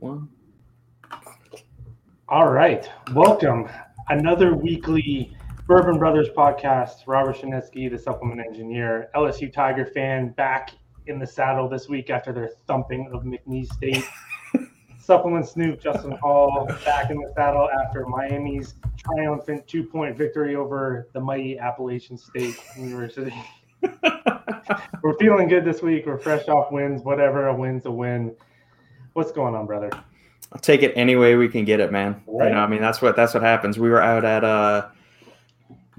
two, one. All right. Welcome. Another weekly Bourbon Brothers podcast. Robert Shinetsky, the supplement engineer, LSU Tiger fan, back in the saddle this week after their thumping of McNeese State. supplement Snoop, Justin Hall, back in the saddle after Miami's triumphant two point victory over the mighty Appalachian State University. We're feeling good this week. We're fresh off wins, whatever. A win's a win. What's going on, brother? I'll take it any way we can get it, man. Right. You know, I mean, that's what that's what happens. We were out at uh,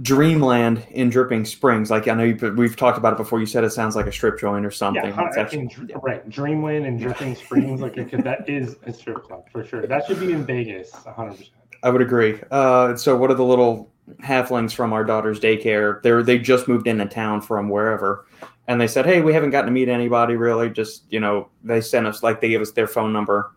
Dreamland in Dripping Springs. Like I know you, we've talked about it before. You said it sounds like a strip joint or something. Yeah, actually, right. Dreamland and Dripping Springs, like that is a strip club for sure. That should be in Vegas, 100. percent I would agree. Uh, so, what are the little halflings from our daughter's daycare? They they just moved into town from wherever, and they said, "Hey, we haven't gotten to meet anybody really. Just you know, they sent us like they gave us their phone number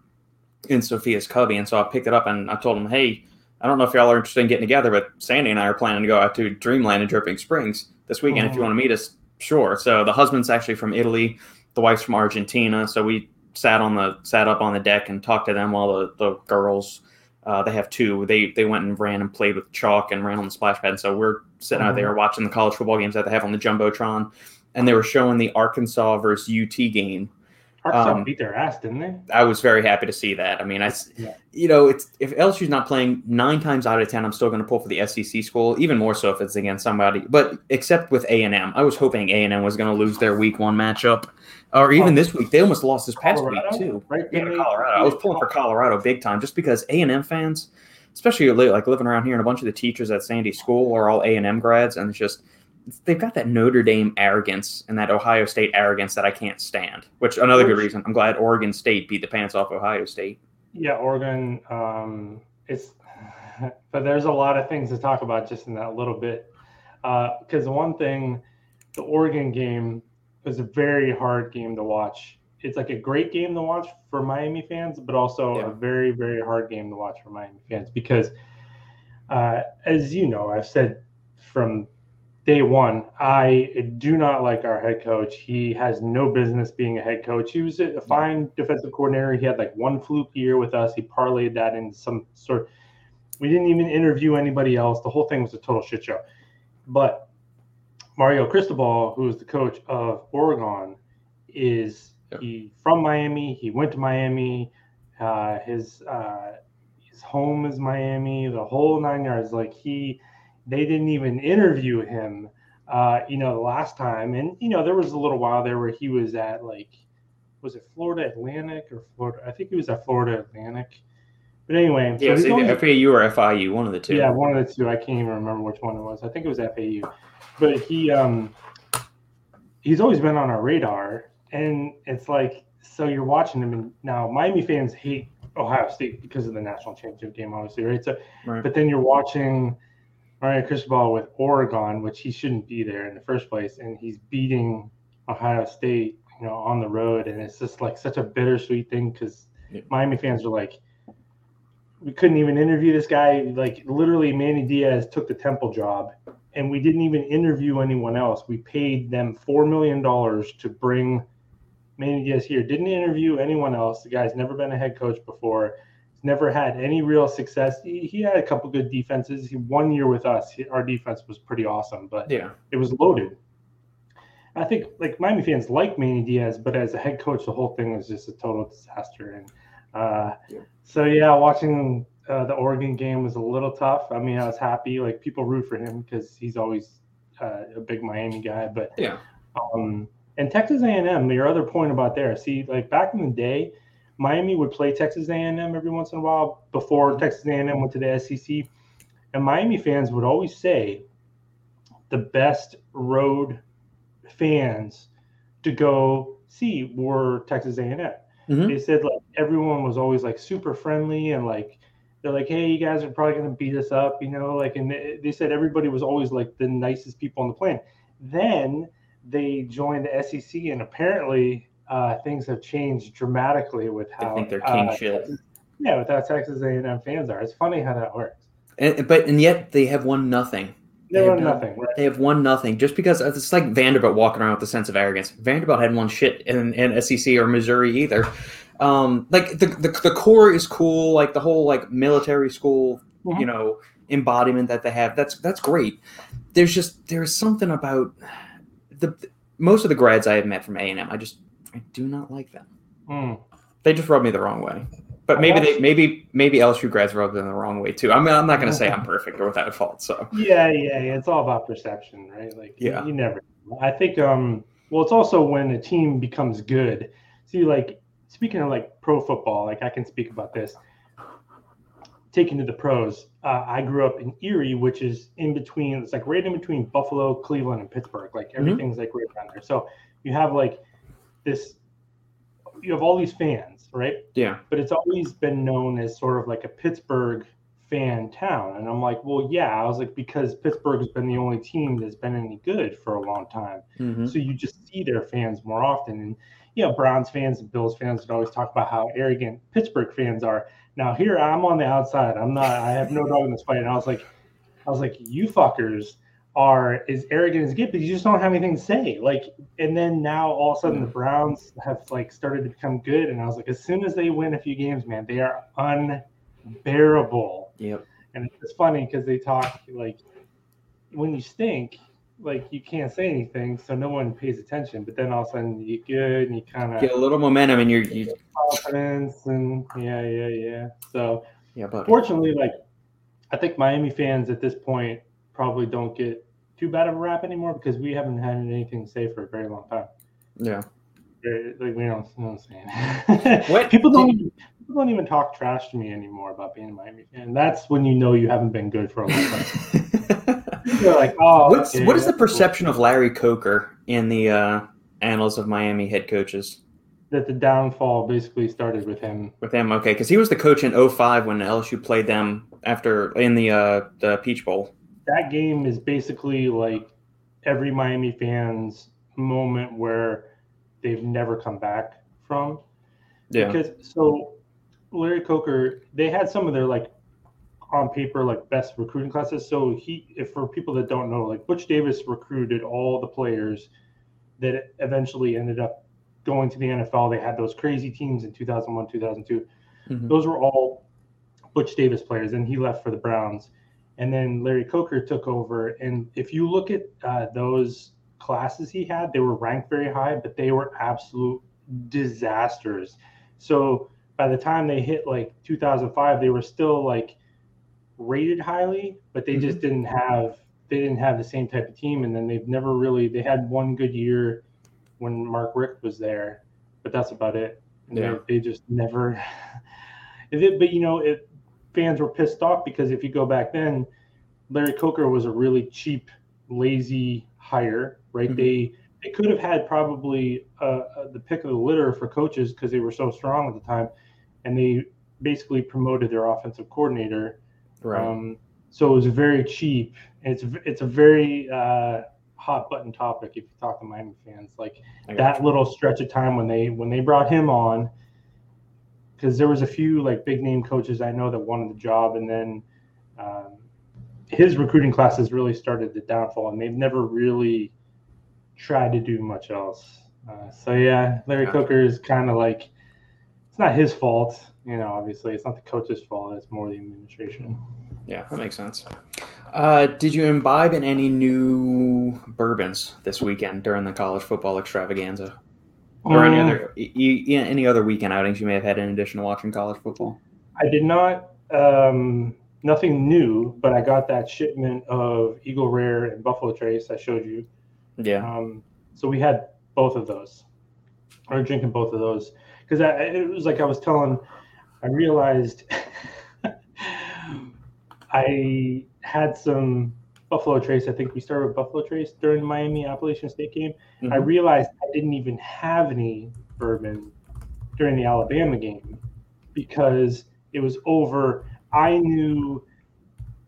in Sophia's cubby, and so I picked it up and I told them, "Hey, I don't know if y'all are interested in getting together, but Sandy and I are planning to go out to Dreamland in Dripping Springs this weekend. Mm-hmm. If you want to meet us, sure." So the husband's actually from Italy, the wife's from Argentina, so we sat on the sat up on the deck and talked to them while the the girls. Uh, they have two. They they went and ran and played with chalk and ran on the splash pad. And so we're sitting out there watching the college football games that they have on the jumbotron and they were showing the Arkansas versus UT game. Arkansas um, beat their ass, didn't they? I was very happy to see that. I mean, I, yeah. you know, it's if LSU's not playing nine times out of ten, I'm still going to pull for the SEC school. Even more so if it's against somebody. But except with A and I was hoping A and M was going to lose their Week One matchup, or even oh, this week. They almost lost this past Colorado? week too. Right? Yeah, Colorado. I was pulling for Colorado big time, just because A and M fans, especially like living around here, and a bunch of the teachers at Sandy School are all A and M grads, and it's just they've got that Notre Dame arrogance and that Ohio State arrogance that I can't stand. Which another good reason. I'm glad Oregon State beat the pants off Ohio State. Yeah, Oregon. Um, it's but there's a lot of things to talk about just in that little bit. Because uh, one thing, the Oregon game was a very hard game to watch. It's like a great game to watch for Miami fans, but also yeah. a very very hard game to watch for Miami fans because, uh, as you know, I've said from day one, I do not like our head coach. He has no business being a head coach. He was a fine defensive coordinator. He had like one fluke year with us. He parlayed that in some sort. We didn't even interview anybody else. The whole thing was a total shit show. But Mario Cristobal, who is the coach of Oregon, is yep. he from Miami. He went to Miami. Uh, his uh, his home is Miami. The whole nine yards. Like he they didn't even interview him, uh, you know, the last time. And, you know, there was a little while there where he was at like, was it Florida Atlantic or Florida? I think he was at Florida Atlantic. But anyway, yeah, so only, FAU or FIU, one of the two. Yeah, one of the two. I can't even remember which one it was. I think it was FAU. But he, um, he's always been on our radar, and it's like, so you're watching him, and now Miami fans hate Ohio State because of the national championship game, obviously, right? So, right. but then you're watching Mario Cristobal with Oregon, which he shouldn't be there in the first place, and he's beating Ohio State, you know, on the road, and it's just like such a bittersweet thing because yeah. Miami fans are like, we couldn't even interview this guy. Like literally, Manny Diaz took the Temple job, and we didn't even interview anyone else. We paid them four million dollars to bring Manny Diaz here. Didn't interview anyone else. The guy's never been a head coach before never had any real success. He, he had a couple good defenses. He, one year with us, he, our defense was pretty awesome, but yeah, it was loaded. I think like Miami fans like Manny Diaz, but as a head coach, the whole thing was just a total disaster. And uh, yeah. so yeah, watching uh, the Oregon game was a little tough. I mean, I was happy. Like people root for him because he's always uh, a big Miami guy. But yeah, um, and Texas A&M. Your other point about there. See, like back in the day Miami would play Texas A&M every once in a while before Texas A&M went to the SEC, and Miami fans would always say the best road fans to go see were Texas A&M. Mm-hmm. They said like everyone was always like super friendly and like they're like, hey, you guys are probably gonna beat us up, you know, like and they said everybody was always like the nicest people on the planet. Then they joined the SEC and apparently uh, things have changed dramatically with how I think they're king uh, shit. Yeah, with how Texas A&M fans are. It's funny how that works. And but and yet they have won nothing. They, they won nothing. Right? They have won nothing just because it's like Vanderbilt walking around with a sense of arrogance. Vanderbilt hadn't won shit in, in SEC or Missouri either. Um, like the, the the corps is cool. Like the whole like military school, Mhm. you know, embodiment that they have. That's that's great. There's just there's something about the most of the grads I have met from A and M. I just I do not like them. Mm. They just rub me the wrong way. But maybe they maybe maybe LSU grads rub them the wrong way too. I mean, I'm not going to say I'm perfect or without a fault. So Yeah, yeah, yeah. It's all about perception, right? Like, Yeah. you never. I think. Um. Well, it's also when a team becomes good. See, like speaking of like pro football, like I can speak about this. Taking to the pros, uh, I grew up in Erie, which is in between. It's like right in between Buffalo, Cleveland, and Pittsburgh. Like everything's like right around there. So you have like this. You have all these fans, right? yeah, but it's always been known as sort of like a Pittsburgh fan town. And I'm like, well, yeah. I was like, because Pittsburgh has been the only team that's been any good for a long time. hmm So you just see their fans more often. And, you know, Browns fans and Bills fans would always talk about how arrogant Pittsburgh fans are. Now here I'm on the outside. I'm not, I have no dog in this fight. And I was like, I was like, you fuckers are as arrogant as get, but you just don't have anything to say. Like, and then now all of a sudden the hmm. Browns have like started to become good. And I was like, as soon as they win a few games, man, they are unbearable. yep, And it's funny because they talk like when you stink, like you can't say anything, so no one pays attention. But then all of a sudden you get good and you kind of get a little momentum and you're you confidence and yeah, yeah, yeah. So yeah, but fortunately, like I think Miami fans at this point probably don't get too bad of a rap anymore because we haven't had anything to say for a very long time. yeah. Like we don't, you know what I'm saying. What- people don't even, people don't even talk trash to me anymore about being a Miami fan. That's when you know you haven't been good for a long time. They're like, oh, What's okay, what is the that's cool." perception of Larry Coker in the uh, annals of Miami head coaches? that the downfall basically started with him? With him, okay, because he was the coach in 05 when LSU played them after in the uh, the Peach Bowl. That game is basically like every Miami fan's moment where they've never come back from. Yeah, Because so Larry Coker, they had some of their like on paper like best recruiting classes. So he, if for people that don't know, like Butch Davis recruited all the players that eventually ended up going to the NFL. They had those crazy teams in 2001, 2002. Mhm. Those were all Butch Davis players, and he left for the Browns. And then Larry Coker took over. And if you look at uh, those classes he had, they were ranked very high, but they were absolute disasters. So by the time they hit like 2005, they were still like rated highly, but they just didn't have they didn't have the same type of team. And then they've never really they had one good year when Mark Richt was there, but that's about it. And Yeah. they, they just never. It, but you know, it fans were pissed off because if you go back then, Larry Coker was a really cheap, lazy hire, right? Mhm. They they could have had probably uh, uh, the pick of the litter for coaches because they were so strong at the time, and they basically promoted their offensive coordinator. right. Um, so it was very cheap. It's it's a very uh, hot button topic if you talk to Miami fans. Like that little stretch of time when they when they brought him on, because there was a few like big name coaches I know that wanted the job, and then um, his recruiting classes really started the downfall, and they've never really tried to do much else. Uh, so yeah, Larry Gotcha. Coker is kind of like it's not his fault, you know. Obviously, it's not the coach's fault; it's more the administration. Yeah, that makes sense. Uh, did you imbibe in any new bourbons this weekend during the college football extravaganza, or any Um, other e- any other weekend outings you may have had in addition to watching college football? I did not. Um, nothing new, but I got that shipment of Eagle Rare and Buffalo Trace I showed you. Yeah, Um, so we had both of those. I was drinking both of those because it was like I was telling. I realized I had some Buffalo Trace. I think we started with Buffalo Trace during the Miami Appalachian State game. I Mhm. realized I didn't even have any bourbon during the Alabama game because it was over. I knew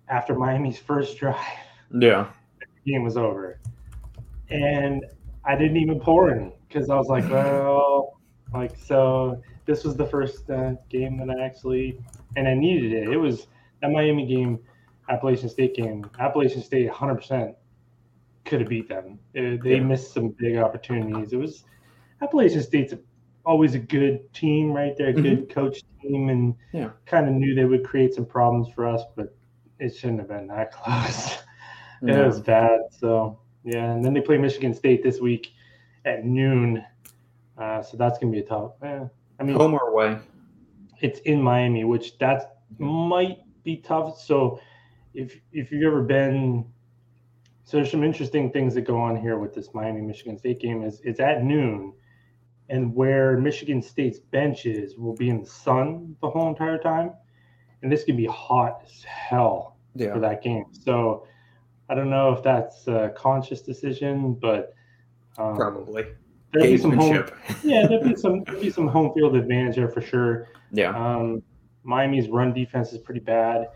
after Miami's first drive, yeah, the game was over. And I didn't even pour any because I was like, well, like, so this was the first uh, game that I actually, and I needed it. It was that Miami game, Appalachian State game. Appalachian State 100% could have beat them. Uh, they Yeah. missed some big opportunities. It was Appalachian State's always a good team, right? They're a mm-hmm. good coach team, and yeah. kind of knew they would create some problems for us, but it shouldn't have been that close. No. It was bad. So yeah, and then they play Michigan State this week at noon. Uh, so that's gonna be a tough. Eh, I mean, home or away? It's in Miami, which that might be tough. So if if you've ever been, so there's some interesting things that go on here with this Miami Michigan State game. Is it's at noon, and where Michigan State's bench is will be in the sun the whole entire time, and this can be hot as hell yeah. for that game. So I don't know if that's a conscious decision, but um, probably there'd be some home, yeah, there'd be some there'd be some home field advantage there for sure. Yeah. Um, Miami's run defense is pretty bad,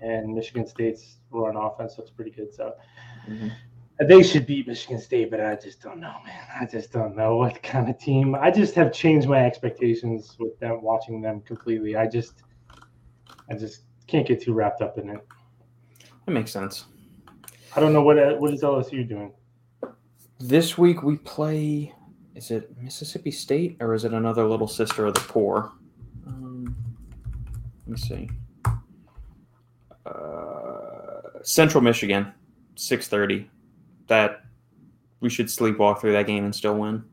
and Michigan State's run offense looks pretty good. So mm-hmm. they should beat Michigan State, but I just don't know, man. I just don't know what kind of team. I just have changed my expectations with them watching them completely. I just, I just can't get too wrapped up in it. That makes sense. I don't know what what is LSU doing. This week we play. Is it Mississippi State or is it another little sister of the poor? Um, let me see. Uh, Central Michigan, six thirty. That we should sleepwalk through that game and still win.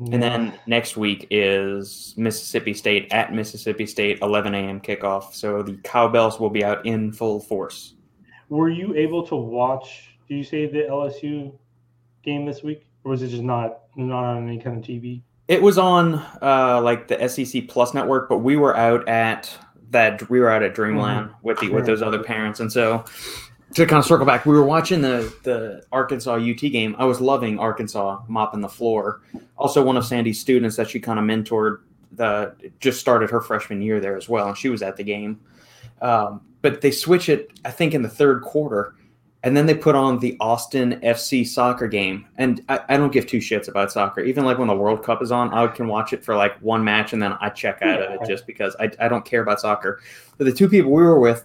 Yeah. And then next week is Mississippi State at Mississippi State, 11 a.m. kickoff. So the cowbells will be out in full force. Were you able to watch? Do you say the LSU game this week, or was it just not not on any kind of TV? It was on uh, like the SEC Plus network, but we were out at that we were out at Dreamland mm-hmm. with the with those other parents, and so to kind of circle back, we were watching the the Arkansas UT game. I was loving Arkansas mopping the floor. Also, one of Sandy's students that she kind of mentored the just started her freshman year there as well, and she was at the game. Um, but they switch it, I think, in the third quarter, and then they put on the Austin FC soccer game. And I, I, don't give two shits about soccer. Even like when the World Cup is on, I can watch it for like one match and then I check out of it just because I, I don't care about soccer. But the two people we were with,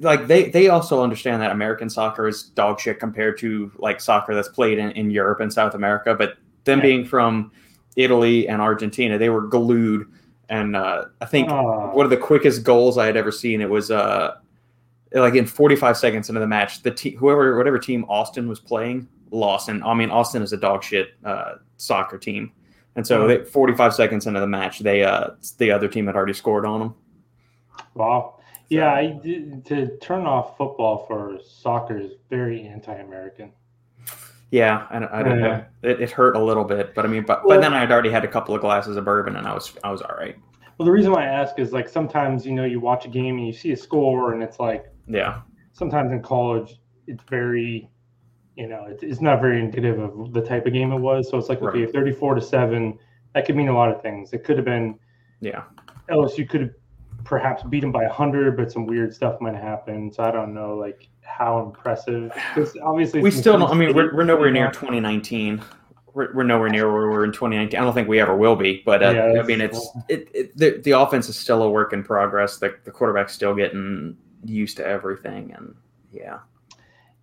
like they they also understand that American soccer is dog shit compared to like soccer that's played in, in Europe and South America. But them yeah. being from Italy and Argentina, they were glued. And uh, I think one of the quickest goals I had ever seen it was uh, like in 45 seconds into the match, the team, whoever, whatever team Austin was playing, lost. And I mean, Austin is a dog shit uh, soccer team, and so they, 45 seconds into the match, they uh, the other team had already scored on them. Wow. Yeah, I did, to turn off football for soccer is very anti-American. Yeah, I, I don't know. It, it, hurt a little bit, but I mean, but well, but then I had already had a couple of glasses of bourbon, and I was I was all right. Well, the reason why I ask is like sometimes you know you watch a game and you see a score, and it's like yeah. Sometimes in college, it's very, you know, it's, it's not very indicative of the type of game it was. So it's like, okay, right. 34 to 7, that could mean a lot of things. It could have been, yeah, LSU could have perhaps beat them by 100, but some weird stuff might happen. So I don't know, like, how impressive. Because obviously, we still don't, I mean, we're, we're nowhere near 2019 we're, we're nowhere near where we were in 2019. I don't think we ever will be, but uh, yeah, I mean, it's it, it, the, the offense is still a work in progress. The, the quarterback's still getting used to everything, and yeah,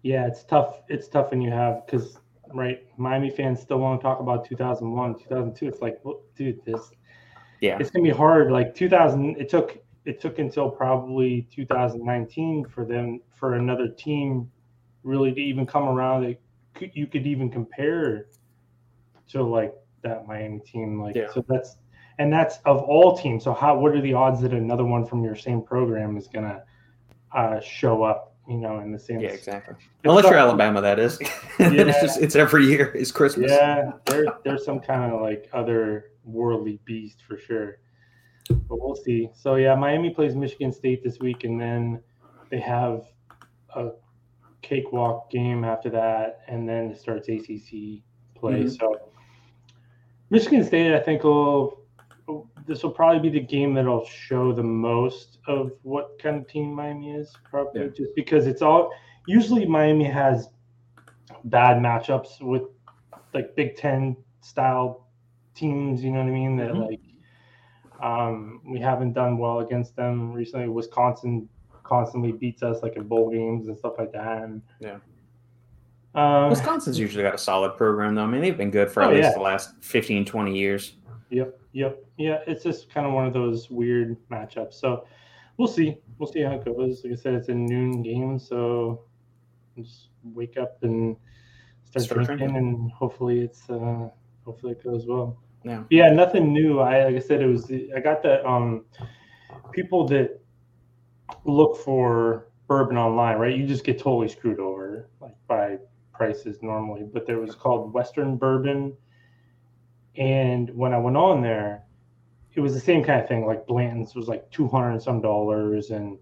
yeah, it's tough. It's tough when you have because right, Miami fans still want to talk about 2001, 2002. It's like, well, dude, this, yeah, it's gonna be hard. Like 2000, it took it took until probably 2019 for them for another team really to even come around that you could even compare to like that Miami team. Like, yeah. so that's and that's of all teams. So how what are the odds that another one from your same program is gonna uh, show up, you know, in the same. Yeah, exactly. Unless you're Alabama, that is. yeah. it's just it's every year is Christmas. Yeah, there, there's some kind of like other worldly beast for sure. But we'll see. So yeah, Miami plays Michigan State this week, and then they have a cakewalk game after that, and then it starts ACC play. Mm-hmm. So Michigan State, I think, will this will probably be the game that'll show the most of what kind of team Miami is, probably yeah. just because it's all usually Miami has bad matchups with like Big Ten style teams, you know what I mean? That mm-hmm. like um, we haven't done well against them recently. Wisconsin constantly beats us like in bowl games and stuff like that. And yeah. Uh, Wisconsin's usually got a solid program, though. I mean, they've been good for Oh, at least yeah. the last 15, 20 years. Yep, yep, yeah. It's just kind of one of those weird matchups. So we'll see. We'll see how it goes. Like I said, it's a noon game, so just wake up and start, Start drinking, drinking. and hopefully it's uh, hopefully it goes well. Yeah. Nothing new. I like I said, it was I got the um people that look for bourbon online, right? You just get totally screwed over like by prices normally, but there was called Western Bourbon, and when I went on there, it was the same kind of thing. Like Blanton's was like two hundred and some dollars, and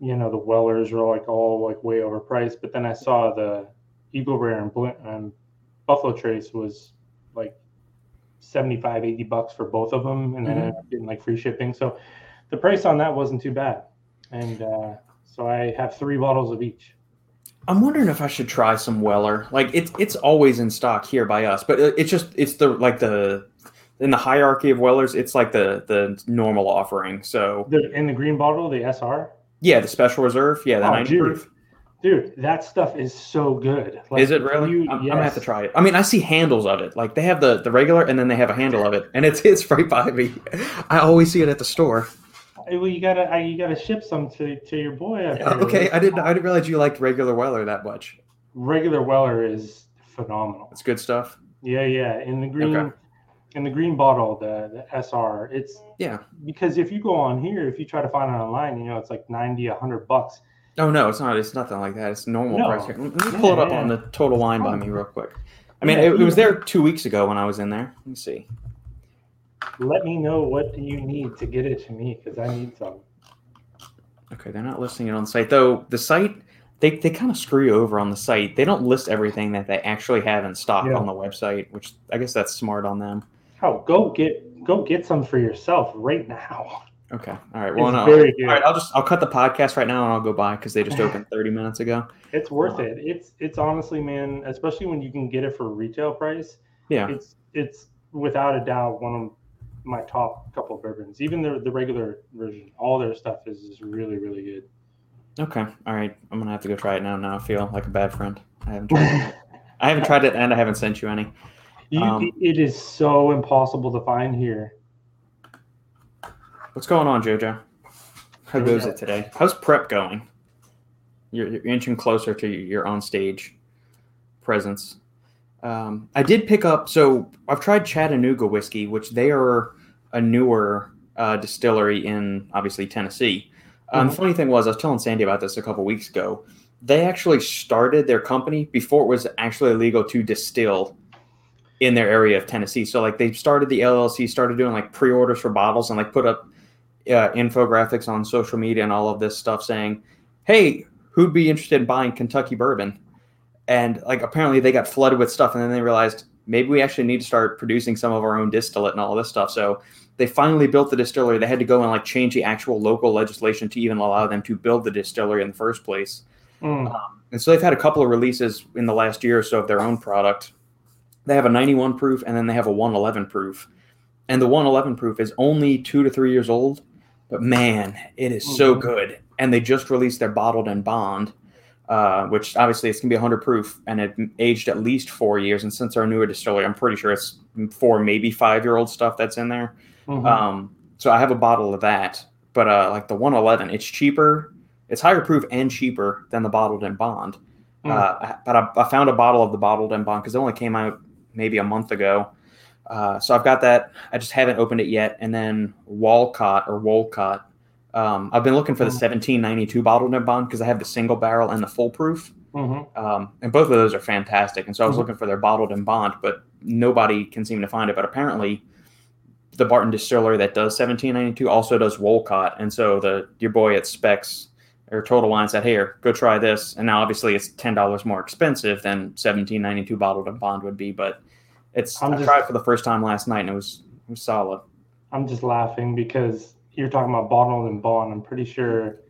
you know the Wellers were like all like way overpriced. But then I saw the Eagle Rare and Bl- um, Buffalo Trace was like 75 80 bucks for both of them and then I ended up getting like free shipping so the price on that wasn't too bad and uh, so i have three bottles of each I'm wondering if I should try some Weller. Like it's it's always in stock here by us, but it's just it's the like the in the hierarchy of Wellers, it's like the the normal offering. So the, in the green bottle the sr yeah, the special reserve, yeah, the Oh, 90 dude. proof. Dude that stuff is so good Like, Is it really? you- I'm, I'm gonna have to try it. I mean, I see handles of it. Like they have the the regular, and then they have a handle of it, and it's it's right by me. I always see it at the store. Well you gotta you gotta ship some to, to your boy. Okay, I didn't I didn't realize you liked regular Weller that much. regular weller is phenomenal It's good stuff. Yeah, yeah. In the green, Okay. in the green bottle, the, the SR. It's Yeah. because if you go on here, if you try to find it online, you know it's like 90, 100 bucks. Oh no, it's not. It's nothing like that. It's normal No. price. Here. Let me pull it up Yeah, on the total line by me real quick. I mean, Yeah, it, it was there two weeks ago when I was in there. Let me see. Let me know what you need to get it to me because I need some. Okay, they're not listing it on the site though. The site they, they kind of screw you over on the site. They don't list everything that they actually have in stock Yeah. on the website, which I guess that's smart on them. Oh, go get go get some for yourself right now. Okay, all right. Well, no, all right. I'll just I'll cut the podcast right now and I'll go buy because they just opened thirty minutes ago. It's worth it. It's it's honestly, man, especially when you can get it for retail price. Yeah. It's it's without a doubt one of my top couple of bourbons. Even the the regular version, all their stuff is, is really really good. Okay, all right. I'm gonna have to go try it now. Now I feel like a bad friend. I haven't tried it. I haven't tried it and I haven't sent you any. You, Um, it is so impossible to find here. What's going on, JoJo? How goes it today? How's prep going? You're, you're inching closer to your on stage presence. Um, I did pick up. So I've tried Chattanooga whiskey, which they are a newer uh, distillery in obviously Tennessee. Um, The Mhm. funny thing was, I was telling Sandy about this a couple weeks ago. They actually started their company before it was actually illegal to distill in their area of Tennessee. So like they started the LLC, started doing like pre-orders for bottles, and like put up uh, infographics on social media and all of this stuff saying, "Hey, who'd be interested in buying Kentucky bourbon?" And like apparently they got flooded with stuff, and then they realized maybe we actually need to start producing some of our own distillate and all this stuff. So they finally built the distillery. They had to go and like change the actual local legislation to even allow them to build the distillery in the first place. Mm. And so they've had a couple of releases in the last year or so of their own product. They have a 91 proof and then they have a 111 proof. And the 111 proof is only two to three years old, but man, it is so Mhm. good. And they just released their bottled in bond, uh, which obviously it's gonna be 100 proof and it aged at least four years. And since our newer distillery, I'm pretty sure it's four, maybe five year old stuff that's in there. Mhm. Um, so I have a bottle of that, but uh, like the 111, it's cheaper, it's higher proof and cheaper than the bottled in bond. Mm. Uh, but I, I found a bottle of the bottled in bond because it only came out maybe a month ago. Uh, so I've got that. I just haven't opened it yet. And then Walcott or Wolcott. Um, I've been looking for the Mm. 1792 bottled in bond because I have the single barrel and the full proof. Mhm. Um, and both of those are fantastic. And so I was Mhm. looking for their bottled in bond, but nobody can seem to find it. But apparently, the Barton Distillery that does 1792 also does Wolcott. And so the your boy at Specs or Total Wine said, "Here, go try this." And now obviously it's ten dollars more expensive than 1792 bottled in bond would be, but it's I'm I just- tried it for the first time last night and it was it was solid. I'm just laughing because you're talking about bottled in bond. I'm pretty sure.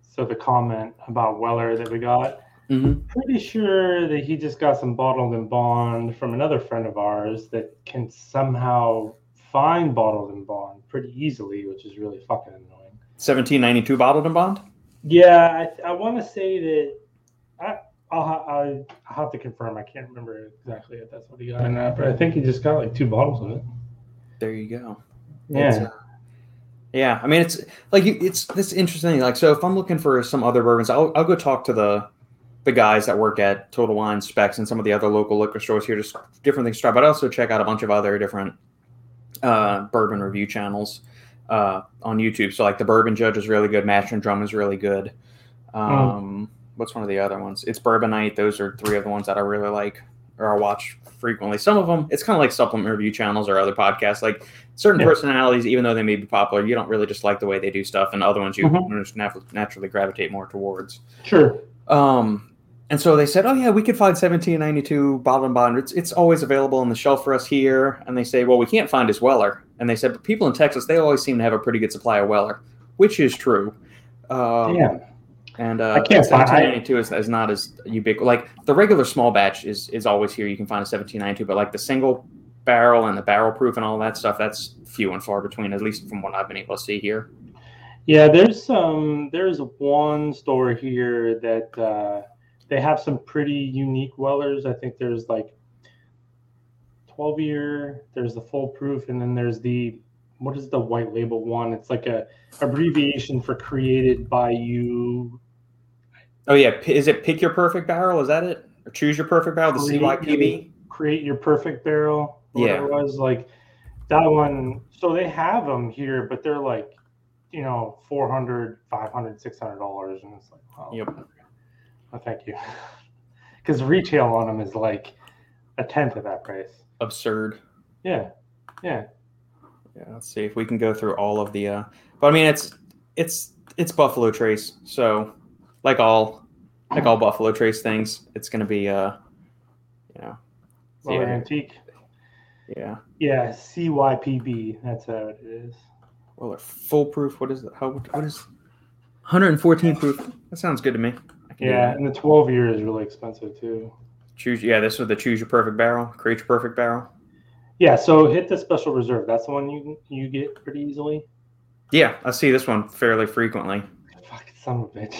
So the comment about Weller that we got, Mm-hmm. pretty sure that he just got some bottled in bond from another friend of ours that can somehow find bottled in bond pretty easily, which is really fucking annoying. 1792 bottled in bond. Yeah, I, I want to say that I I'll, ha- I- I'll have to confirm. I can't remember exactly if that's what he got in that, but I think he just got like two bottles of it. There you go. Yeah. It's, uh, yeah, I mean it's like you- it's this interesting. Like, so if I'm looking for some other bourbons, I'll I'll go talk to the the guys that work at Total Wine Specs and some of the other local liquor stores here, just different things to try. But I also check out a bunch of other different uh, bourbon review channels uh, on YouTube. So like the Bourbon Judge is really good, Mash and Drum is really good. Um, What's one of the other ones? It's Bourbon Night. Those are three of the ones that I really like or I watch frequently. Some of them, it's kind of like supplement review channels or other podcasts. Like certain Yeah. personalities, even though they may be popular, you don't really just like the way they do stuff, and other ones you Mhm. just nat- naturally gravitate more towards. Sure. Um, and so they said, "Oh yeah, we could find 1792 bottle in bond. It's it's always available on the shelf for us here." And they say, "Well, we can't find his Weller." And they said, "But people in Texas, they always seem to have a pretty good supply of Weller," which is true. Um, Damn. And uh, I can't find- I- 1792 is, is not as ubiquitous. Like the regular small batch is is always here. You can find a 1792, but like the single barrel and the barrel proof and all that stuff, that's few and far between, at least from what I've been able to see here. Yeah, there's some. There's one store here that uh, they have some pretty unique Wellers. I think there's like 12 year. There's the full proof, and then there's the what is the white label one? It's like a abbreviation for created by you. Oh yeah, is it pick your perfect barrel? Is that it? Or choose your perfect barrel? The CYPB. create your perfect barrel. Yeah. it was like that one. So they have them here, but they're like, you know, 400 500 600 dollars, and it's like, oh, Yep. oh thank you, because retail on them is like a tenth of that price. Absurd. Yeah, yeah, Yeah, let's see if we can go through all of the. Uh, but I mean, it's it's it's Buffalo Trace, so like all like all Buffalo Trace things, it's going to be uh, you know, well, yeah, antique. yeah. Yeah, CYPB. That's how it is. Well, they're full proof. What is it? How what is 114 proof? That sounds good to me. I can do Yeah, and the 12 year is really expensive too. Choose. Yeah, this was the choose your perfect barrel. Create your perfect barrel. Yeah, so hit the special reserve. That's the one you you get pretty easily. Yeah, I see this one fairly frequently. Fuck son of a bitch.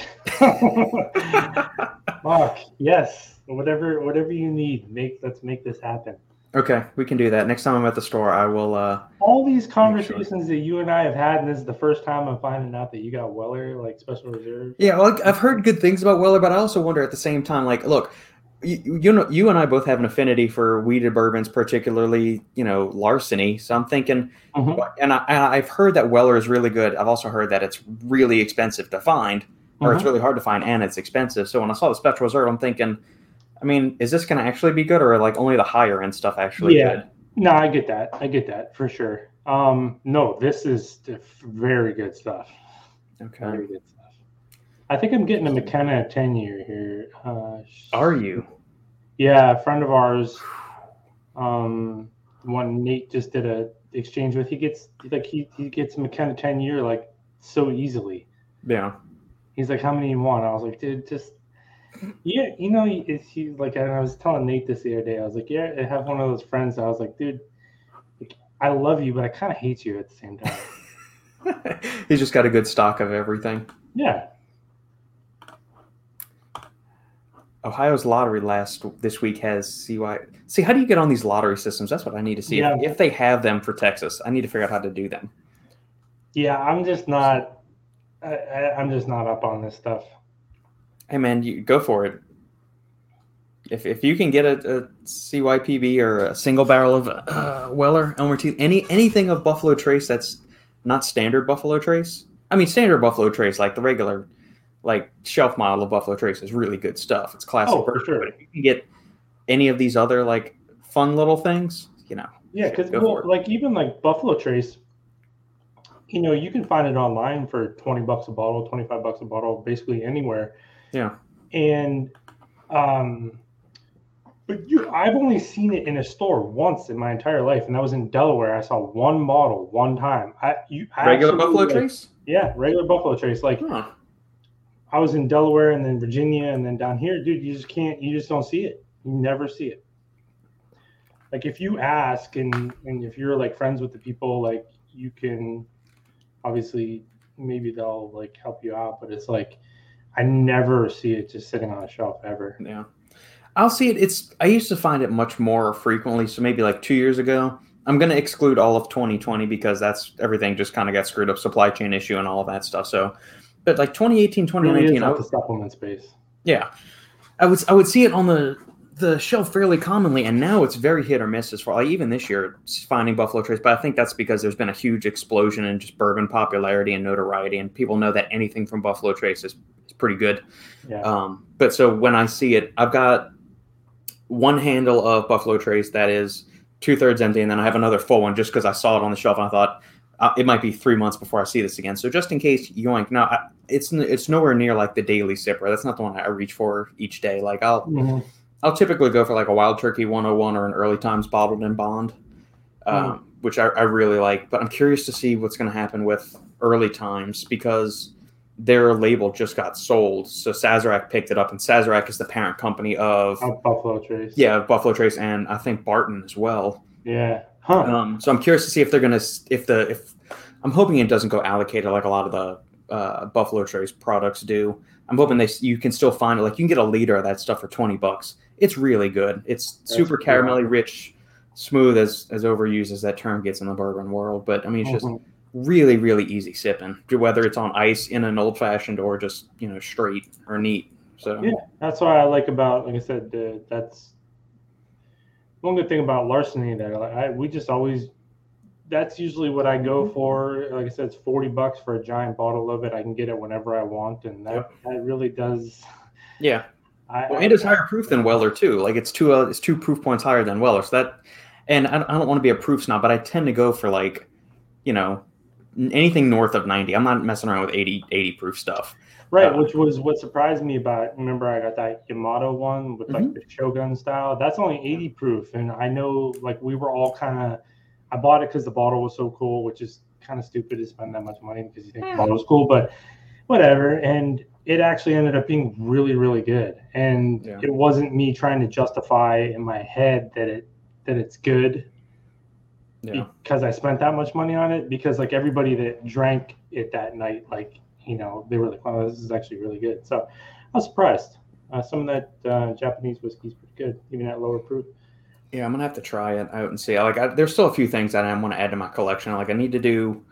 Fuck yes. Whatever whatever you need, make let's make this happen. Okay, we can do that. Next time I'm at the store, I will. uh All these conversations that you and I have had, and this is the first time I'm finding out that you got Weller like special reserve. Yeah, well, I've heard good things about Weller, but I also wonder at the same time, like, look, you, you know, you and I both have an affinity for wheated bourbons, particularly, you know, larceny. So I'm thinking, Mhm. and, I, I've heard that Weller is really good. I've also heard that it's really expensive to find, or it's really hard to find, and it's expensive. So when I saw the special reserve, I'm thinking, I mean, is this going to actually be good, or like only the higher end stuff actually Yeah. good? No, I get that. I get that for sure. Um, no, this is very good stuff. Okay. Very good stuff. I think I'm getting a McKenna 10 year here. Uh, Are you? Yeah, a friend of ours, um, one Nate just did a exchange with. He gets like he he gets McKenna 10 year like so easily. Yeah. He's like, "How many you want?" I was like, "Dude, just yeah, you know." It's he like and I was telling Nate this the other day. I was like, "Yeah, I have one of those friends." I was like, "Dude, like, I love you, but I kind of hate you at the same time." He's just got a good stock of everything. yeah, Ohio's lottery last this week has CY. See, how do you get on these lottery systems? That's what I need to see. Yeah. If, they have them for Texas, I need to figure out how to do them. yeah. I'm just not. I, I'm just not up on this stuff. Hey, man, you go for it. If, if you can get a, a CYPB or a single barrel of uh, Weller, Elmer T, any anything of Buffalo Trace that's not standard Buffalo Trace. I mean, standard Buffalo Trace, like the regular, like shelf model of Buffalo Trace, is really good stuff. It's classic. Oh, for sure. But if you can get any of these other like fun little things, you know, Yeah, because well, like even like Buffalo Trace, you know, you can find it online for twenty bucks a bottle, twenty five bucks a bottle, basically anywhere. Yeah. And, um, but you, I've only seen it in a store once in my entire life, and that was in Delaware. I saw one model one time. I you I regular actually, Buffalo like- Trace. Yeah, regular Buffalo Trace. Like Huh. I was in Delaware and then Virginia and then down here, dude, you just can't, you just don't see it. You never see it. Like if you ask and and if you're like friends with the people, like you can obviously maybe they'll like help you out, but it's like I never see it just sitting on a shelf ever. Yeah. I'll see it. It's I used to find it much more frequently. So maybe like two years ago. I'm going to exclude all of 2020 because that's everything just kind of got screwed up, supply chain issue and all that stuff. So, but like 2018, 2019, really the supplement space. Yeah, I would I would see it on the the shelf fairly commonly, and now it's very hit or miss as far like even this year finding Buffalo Trace. But I think that's because there's been a huge explosion in just bourbon popularity and notoriety, and people know that anything from Buffalo Trace is, is pretty good. Yeah. Um, but so when I see it, I've got one handle of Buffalo Trace that is two thirds empty, and then I have another full one just because I saw it on the shelf and I thought uh, it might be three months before I see this again. So just in case, yoink. Now I, it's it's nowhere near like the daily sipper. That's not the one I reach for each day. Like I'll mm-hmm. I'll typically go for like a Wild Turkey 101 or an Early Times bottled in bond, um, mm-hmm. which I, I really like. But I'm curious to see what's going to happen with Early Times because their label just got sold. So Sazerac picked it up, and Sazerac is the parent company of oh, Buffalo Trace. Yeah, Buffalo Trace, and I think Barton as well. Yeah. Huh. Um, so I'm curious to see if they're gonna if the if I'm hoping it doesn't go allocated like a lot of the uh, Buffalo Trace products do. I'm hoping they you can still find it. Like you can get a liter of that stuff for twenty bucks. It's really good. It's That's super cool. caramelly rich, smooth as as overused as that term gets in the bourbon world. But I mean, it's mm-hmm. just really really easy sipping whether it's on ice in an old fashioned or just you know straight or neat so yeah that's what i like about like i said uh, that's one good thing about larceny that I, we just always that's usually what i go for like i said it's 40 bucks for a giant bottle of it i can get it whenever i want and that, yep. that really does yeah I, well, and it's higher proof than Weller too. Like it's two, uh, it's two proof points higher than Weller. So that, and I, I don't want to be a proof snob, but I tend to go for like, you know, anything north of 90 i'm not messing around with 80 80 proof stuff right uh, which was what surprised me about remember i got that yamato one with like mm-hmm. the shogun style that's only 80 proof and i know like we were all kind of i bought it because the bottle was so cool which is kind of stupid to spend that much money because you think the hmm. bottle was cool but whatever and it actually ended up being really really good and yeah. it wasn't me trying to justify in my head that it that it's good yeah. because I spent that much money on it. Because like everybody that drank it that night, like you know, they were like, "Wow, this is actually really good." So I was surprised. Uh, some of that uh, Japanese whiskey is pretty good, even at lower proof. Yeah, I'm gonna have to try it out and see. Like, I, there's still a few things that I want to add to my collection. Like, I need to do,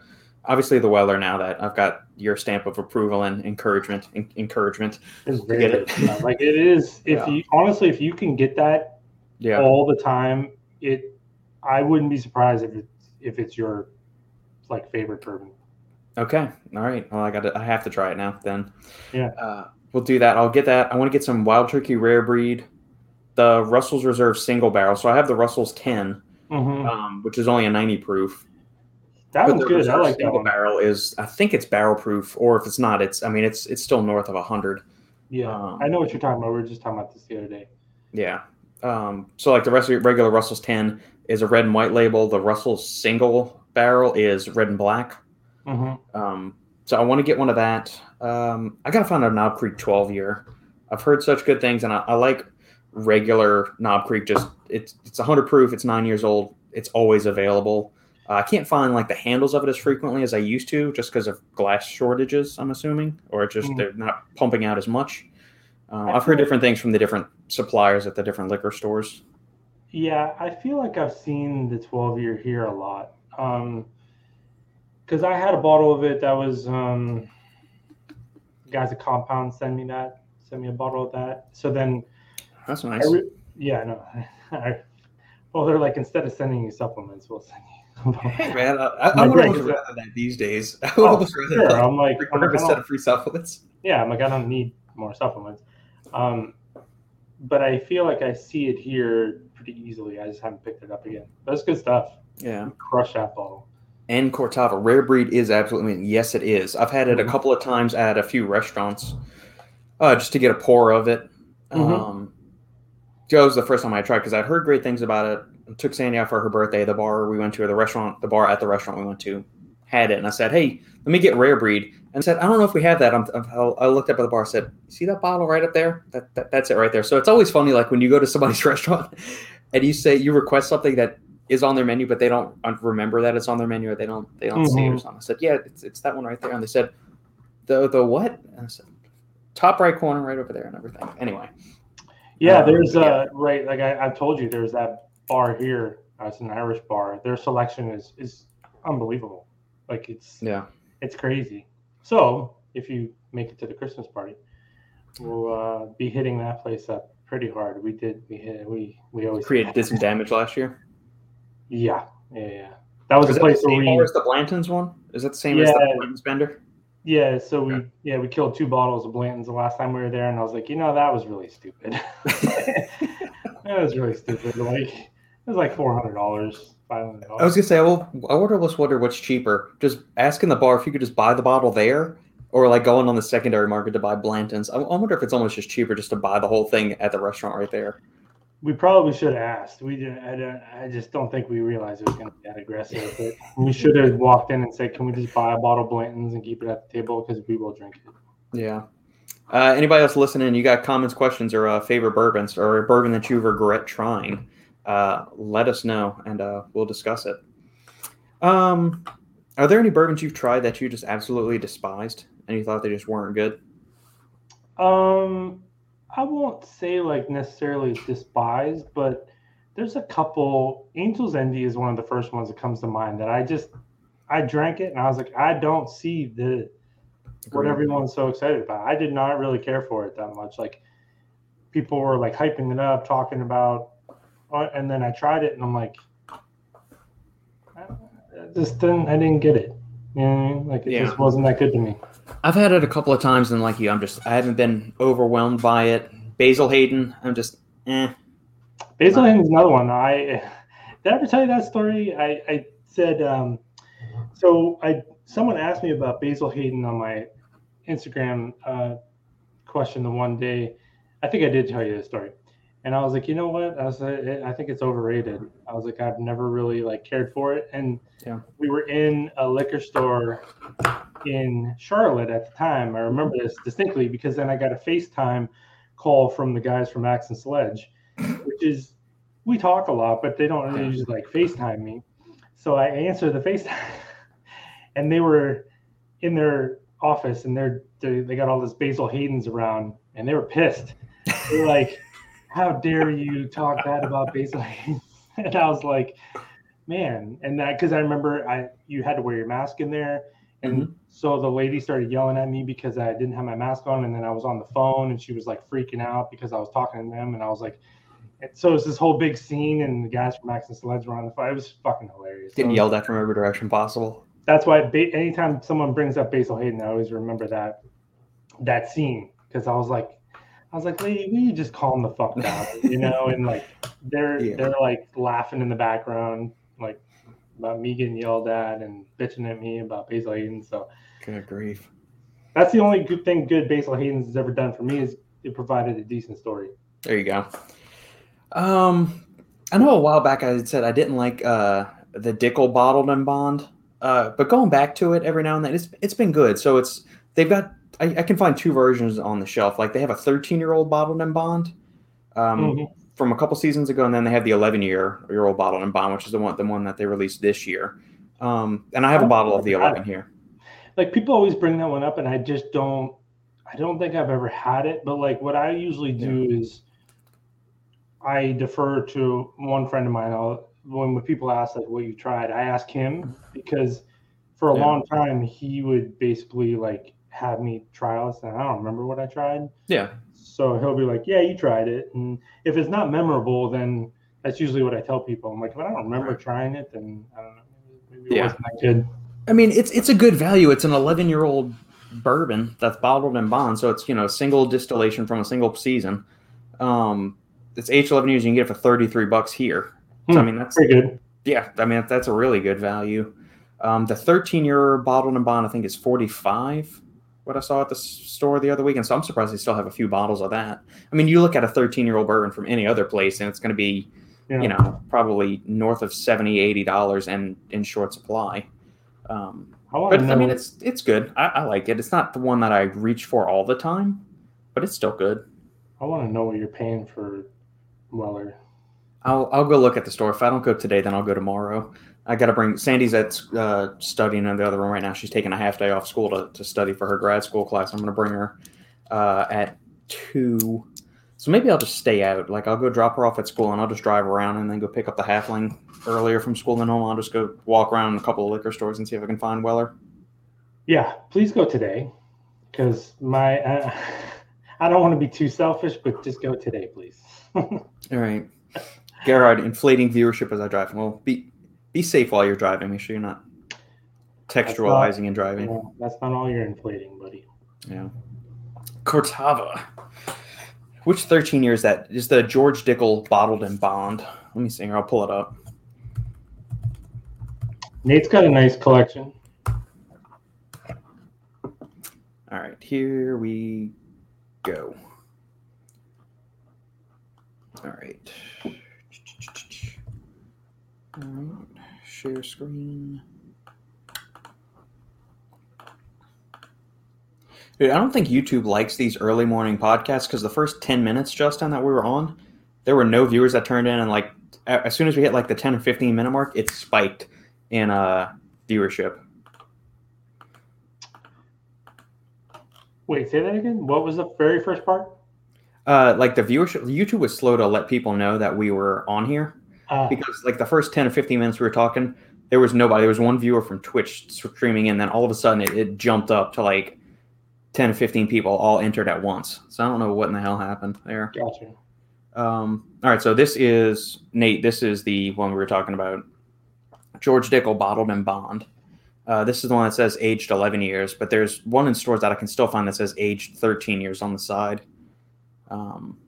obviously, the Weller. Now that I've got your stamp of approval and encouragement, encouragement it's to get it. like it is. If yeah. you honestly, if you can get that, yeah. all the time, it I wouldn't be surprised if it's if it's your like favorite bourbon. Okay. All right. Well, I got to, I have to try it now then. Yeah. Uh, we'll do that. I'll get that. I want to get some Wild Turkey Rare Breed, the Russell's Reserve single barrel. So I have the Russell's 10, mm-hmm. um, which is only a 90 proof. That one's good. I like that one. Barrel is, I think it's barrel proof, or if it's not, it's, I mean, it's it's still north of 100. Yeah. Um, I know what you're talking about. We were just talking about this the other day. Yeah. Um, so like the rest of regular Russell's 10, is a red and white label. The Russell's single barrel is red and black. Mm-hmm. Um, so I want to get one of that. Um, I gotta find a Knob Creek 12 year. I've heard such good things, and I, I like regular Knob Creek. Just it's it's 100 proof. It's nine years old. It's always available. Uh, I can't find like the handles of it as frequently as I used to, just because of glass shortages. I'm assuming, or just mm-hmm. they're not pumping out as much. Uh, I've heard different things from the different suppliers at the different liquor stores. Yeah, I feel like I've seen the 12 year here a lot. Um, because I had a bottle of it that was um, guys at Compound send me that, send me a bottle of that. So then that's nice. Re- yeah, no. I, well, they're like instead of sending you supplements, we'll send you. hey man, I, I, I would almost rather that these days. I would oh, almost rather sure. I'm like I'm, instead of free supplements. Yeah, I'm like I don't need more supplements. Um, but I feel like I see it here pretty easily. I just haven't picked it up again. That's good stuff. Yeah. Crush that bottle. And Cortava. Rare breed is absolutely, I mean, yes, it is. I've had it a mm-hmm. couple of times at a few restaurants uh, just to get a pour of it. Mm-hmm. Um, Joe's the first time I tried because I'd heard great things about it. I took Sandy out for her birthday. The bar we went to, or the restaurant, the bar at the restaurant we went to, had it. And I said, hey, let me get rare breed. And I said, I don't know if we have that. I'm, i looked up at the bar, said, see that bottle right up there? That, that, That's it right there. So it's always funny, like when you go to somebody's restaurant and you say you request something that is on their menu, but they don't remember that it's on their menu, or they don't they don't mm-hmm. see it or mm-hmm. something. I said, yeah, it's, it's that one right there, and they said, the the what? And I said, top right corner, right over there, and everything. Anyway. Yeah, Um, there's yeah. uh right like I, I've told you there's that bar here. Uh, it's an Irish bar. Their selection is is unbelievable. Like it's Yeah. it's crazy. So if you make it to the Christmas party, we'll uh, be hitting that place up pretty hard. We did we hit we we always Created did some damage last year. Yeah, yeah, yeah. That was Is the place where same we as the Blanton's one? Is that the same as the Blanton's bender? yeah. So we Okay. yeah we killed two bottles of Blanton's the last time we were there, and I was like, you know, that was really stupid. that was really stupid. Like it was like four hundred dollars, five hundred I was gonna say, well, I would almost wonder what's cheaper. Just asking the bar if you could just buy the bottle there, or like going on the secondary market to buy Blanton's. I, I wonder if it's almost just cheaper just to buy the whole thing at the restaurant right there. We probably should have asked. We didn't. I, don't, I just don't think we realized it was going to be that aggressive. But we should have walked in and said, "Can we just buy a bottle of Blanton's and keep it at the table because we will drink it." Yeah. Uh, anybody else listening? You got comments, questions, or uh, favorite bourbons, or a bourbon that you regret trying? Uh, let us know, and uh, we'll discuss it. Um, are there any bourbons you've tried that you just absolutely despised, and you thought they just weren't good? Um, I won't say like necessarily despised, but there's a couple. Angel's Envy is one of the first ones that comes to mind that I just I drank it and I was like, I don't see the what everyone's so excited about. I did not really care for it that much. Like people were like hyping it up, talking about, uh, and then I tried it and I'm like, I I just didn't. I didn't get it. You know what I mean? Like it Yeah. just wasn't that good to me. I've had it a couple of times, and like you, I'm just I haven't been overwhelmed by it. Basil Hayden, I'm just eh. Basil Hayden's another one. I did I ever tell you that story? I, I said um, so. I someone asked me about Basil Hayden on my Instagram uh, question the one day. I think I did tell you this story, and I was like, you know what? I was like, I think it's overrated. I was like, I've never really like cared for it, and Yeah. we were in a liquor store in Charlotte at the time. I remember this distinctly because then I got a FaceTime call from the guys from Axe and Sledge, which is we talk a lot, but they don't really just like FaceTime me. So I answered the FaceTime, and they were in their office, and they're they, they got all this Basil Hayden's around, and they were pissed. They're like, "How dare you talk bad about Basil Hayden?" And I was like, "Man!" And that because I remember I you had to wear your mask in there, and mm-hmm. So the lady started yelling at me because I didn't have my mask on, and then I was on the phone, and she was like freaking out because I was talking to them, and I was like. So it's this whole big scene, and the guys from Axe and Sledge were on the phone. It was fucking hilarious. Getting So- yelled at from every direction possible. that's why ba- anytime someone brings up Basil Hayden, I always remember that that scene because I was like, I was like, lady, will you just calm the fuck down, you know? And like they're Yeah. they're like laughing in the background, like about me getting yelled at and bitching at me about Basil Hayden. So Good grief. that's the only good thing good Basil Hayden's has ever done for me is it provided a decent story. There you go. Um, I know a while back I had said I didn't like uh, the Dickel bottled in bond, uh, but going back to it every now and then, it's it's been good. So it's they've got I, I can find two versions on the shelf. Like they have a 13 year old bottled in bond um, Mhm. from a couple seasons ago, and then they have the 11 year year old bottled in bond, which is the one the one that they released this year. Um, and I have a Oh, bottle of the 11 here. Like people always bring that one up, and I just don't. I don't think I've ever had it, but like what I usually do is I defer to one friend of mine. I'll, when when people ask like what you tried, I ask him because for a Yeah. long time he would basically like have me try this, and I don't remember what I tried. Yeah, So he'll be like, "Yeah, you tried it," and if it's not memorable, then that's usually what I tell people. I'm like, if I don't remember trying it, then I don't know. Maybe it Yeah. wasn't that good. I mean, it's it's a good value. It's an 11 year old bourbon that's bottled in bond, so it's you know single distillation from a single season. Um, it's age 11 years. You can get it for 33 bucks here. So I Hmm. mean, that's Pretty good. yeah. I mean, that's a really good value. Um, the 13 year bottled in bond, I think, is 45. What I saw at the store the other week, and so I'm surprised they still have a few bottles of that. I mean, you look at a 13 year old bourbon from any other place, and it's going to be Yeah. you know probably north of 70 80 dollars and in short supply. Um, I but know. I mean, it's it's good. I, I like it. It's not the one that I reach for all the time, but it's still good. I want to know what you're paying for Weller. I'll I'll go look at the store. If I don't go today, then I'll go tomorrow. I got to bring Sandy's at uh, studying in the other room right now. She's taking a half day off school to, to study for her grad school class. I'm going to bring her uh, at two. So maybe I'll just stay out. Like I'll go drop her off at school, and I'll just drive around and then go pick up the halfling earlier from school than home. I'll just go walk around a couple of liquor stores and see if I can find Weller. Yeah, please go today, because my uh, I don't want to be too selfish, but just go today, please. All right, Gerard, inflating viewership as I drive. Well, be be safe while you're driving. Make sure you're not textualizing and driving. Yeah, that's not all you're inflating, buddy. Yeah. Cortava. Which 13 year is that? Is the George Dickel bottled in bond? Let me see here. I'll pull it up. Nate's got a nice collection. All right, here we go. All right. All right. Share screen. Dude, I don't think YouTube likes these early morning podcasts because the first 10 minutes, Justin, that we were on, there were no viewers that turned in. And like, as soon as we hit like the 10 or 15 minute mark, it spiked in uh, viewership. Wait, say that again. What was the very first part? Uh, like the viewership, YouTube was slow to let people know that we were on here Uh, because like the first 10 or 15 minutes we were talking, there was nobody. There was one viewer from Twitch streaming and Then all of a sudden it, it jumped up to like 10 or 15 people all entered at once. So I don't know what in the hell happened there. gotcha. Um, all right, so this is Nate. This is the one we were talking about. George Dickel bottled in bond. Uh, this is the one that says aged 11 years, but there's one in stores that I can still find that says aged 13 years on the side. Um,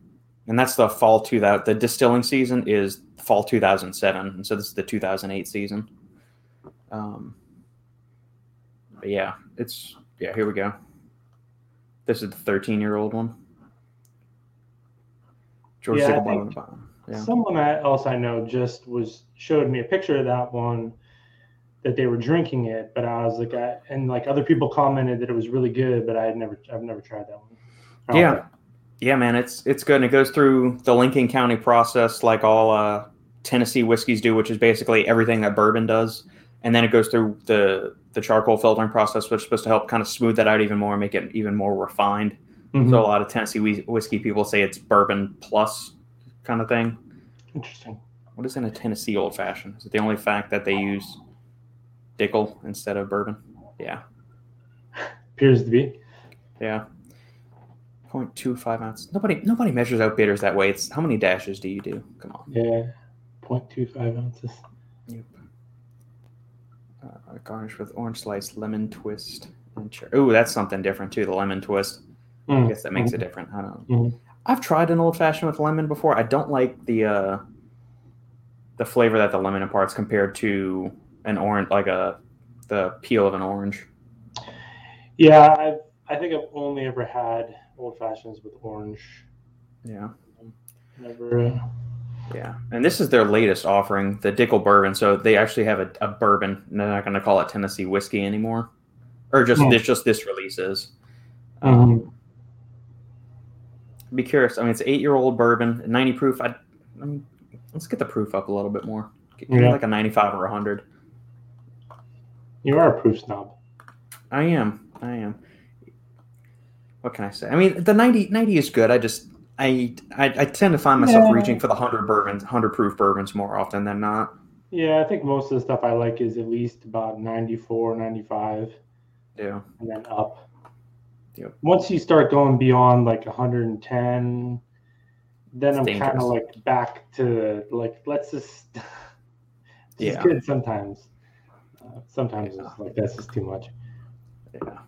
and that's the fall two that the distilling season is fall 2007, and so this is the 2008 season. Um, but yeah, it's yeah. Here we go. This is the 13 year old one. George Yeah, I Dickel bottled think- in bond. Yeah. Someone else I know just was showed me a picture of that one that they were drinking it, but I was like, I, and like other people commented that it was really good, but I had never, I've never tried that one. Yeah, yeah, man, it's it's good. And it goes through the Lincoln County process, like all uh, Tennessee whiskeys do, which is basically everything that bourbon does. And then it goes through the the charcoal filtering process, which is supposed to help kind of smooth that out even more, and make it even more refined. Mhm. So a lot of Tennessee whiskey people say it's bourbon plus kind of thing. Interesting. What is in a Tennessee old fashioned? Is it the only fact that they use Dickel instead of bourbon? Yeah, Appears to be. yeah. 0.25 ounce. Nobody nobody measures out bitters that way. It's how many dashes do you do? Come on. Yeah. 0.25 ounces. Yep. Uh, garnish with orange slice, lemon twist, and cherry. Ooh, that's something different too. The lemon twist. I Mm. guess that makes it different. I don't. Mhm. I've tried an old fashioned with lemon before. I don't like the uh, the flavor that the lemon imparts compared to an orange, like a the peel of an orange. Yeah, I've, I think I've only ever had old fashions with orange. Yeah, Never. Yeah. And this is their latest offering, the Dickel bourbon. So they actually have a, a bourbon. And they're not going to call it Tennessee whiskey anymore, or just this just this release is. Mhm. Be curious. I mean, it's eight year old bourbon, 90 proof. I, I mean, let's get the proof up a little bit more. Yeah. like a 95 or 100. you are a proof snob. I am. I am. What can I say? I mean, the 90, 90 is good. I just, I, I, I tend to find myself Yeah. reaching for the 100 bourbons, 100 proof bourbons more often than not. Yeah, I think most of the stuff I like is at least about 94, 95, Yeah. and then up. Yep. Once you start going beyond like 110, then It's I'm kind of like back to like, let's just. this Yeah. is good sometimes. Uh, sometimes it's like, that's just too much. Yeah.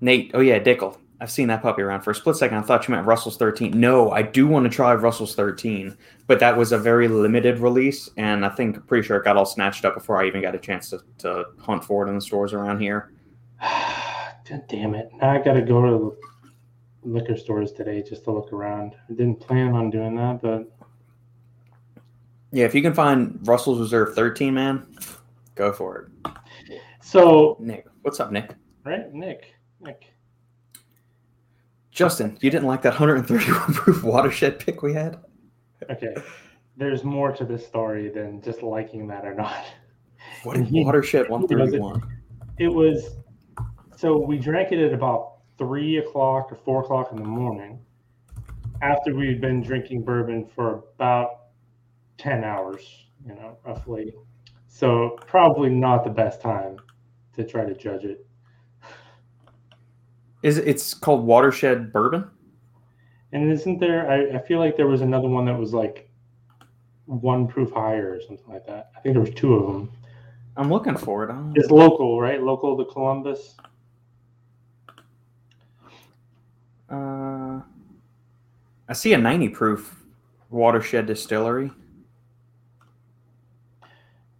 Nate, oh yeah, Dickel. I've seen that puppy around for a split second. I thought you meant Russell's 13. No, I do want to try Russell's 13, but that was a very limited release, and I think pretty sure it got all snatched up before I even got a chance to, to hunt for it in the stores around here. God damn it. Now I got to go to the liquor stores today just to look around. I didn't plan on doing that, but Yeah, if you can find Russell's Reserve 13, man, go for it. so, Nick, what's up, Nick? right, Nick, Nick. Justin, you didn't like that 131 proof watershed pick we had? Okay. There's more to this story than just liking that or not. What watershed he does it. 131? It was So we drank it at about three o'clock or four o'clock in the morning, after we had been drinking bourbon for about ten hours, you know, roughly. So probably not the best time to try to judge it. Is it- it's called Watershed Bourbon? And isn't there? I, I feel like there was another one that was like one proof higher or something like that. I think there was two of them. I'm looking for it. It's local, right? Local to Columbus. I see a 90 proof Watershed Distillery.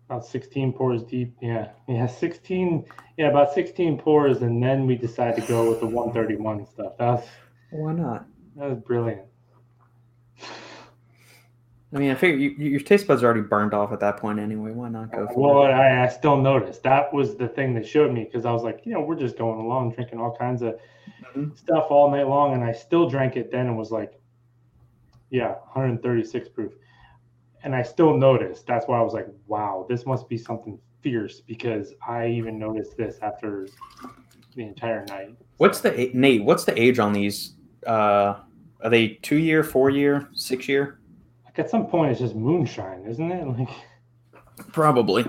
About 16 pours deep. Yeah. Yeah. 16. Yeah. About 16 pours. And then we decided to go with the 131 stuff. That's Why not? that was brilliant. I mean, I figure you, you- your taste buds are already burned off at that point anyway. Why not go for Well, it? I, I still noticed that was the thing that showed me because I was like, you know, we're just going along drinking all kinds of Mhm. stuff all night long. And I still drank it then and was like, yeah, 136 proof. And I still noticed. That's why I was like, wow, this must be something fierce because I even noticed this after the entire night. What's the Nate? What's the age on these? Uh, are they two year, four year, six year? Like at some point, it's just moonshine, isn't it? Like, Probably.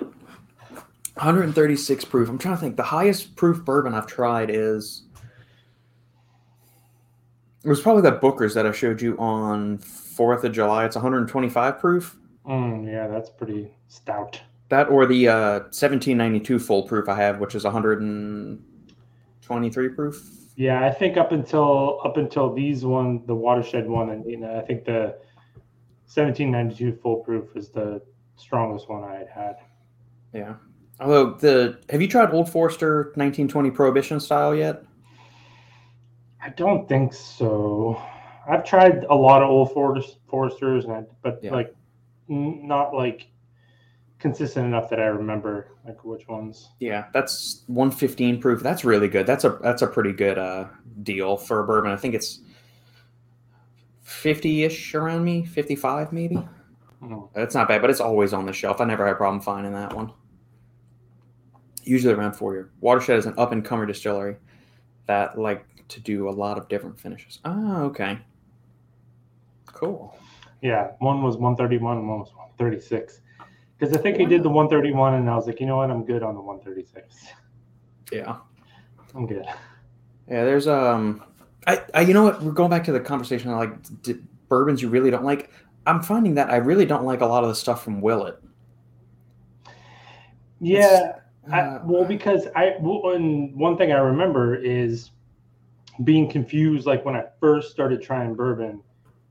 136 proof. I'm trying to think. The highest proof bourbon I've tried is. It was probably that Booker's that I showed you on 4th of July. It's 125 proof. mm, yeah, that's pretty stout. That or the uh, 1792 full proof I have, which is 123 proof. Yeah, I think up until up until these one, the watershed one, and you know, I think the 1792 full proof is the strongest one I had had. Yeah. Although the have you tried Old Forester 1920 Prohibition style yet? I don't think so. I've tried a lot of old Forest, Foresters, and I, but Yeah. like n- not like consistent enough that I remember like which ones. Yeah, that's 115 proof. That's really good. That's a that's a pretty good uh, deal for a bourbon. I think it's 50ish around me, 55 maybe. Mm. That's not bad, but it's always on the shelf. I never had a problem finding that one. Usually around four year. Watershed is an up and comer distillery that like to do a lot of different finishes. Oh, okay. Cool. Yeah, one was 131 and one was 136. Because I think he did the 131, and I was like, you know what, I'm good on the 136. Yeah. I'm good. Yeah, there's um, I, I you know what? We're going back to the conversation like bourbons you really don't like. I'm finding that I really don't like a lot of the stuff from Willet. Yeah, I, Uh, well, because I and one thing I remember is being confused, like when I first started trying bourbon,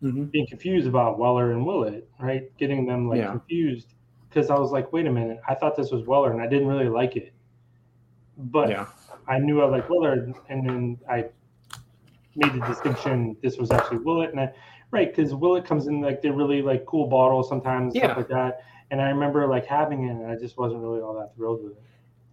mhm. being confused about Weller and Willet, right? Getting them like Yeah. confused because I was like, wait a minute, I thought this was Weller and I didn't really like it, but Yeah. I knew I liked Weller, and then I made the distinction. This was actually Willet, and I right because Willet comes in like they're really like cool bottles sometimes, Yeah. stuff like that. And I remember like having it, and I just wasn't really all that thrilled with it.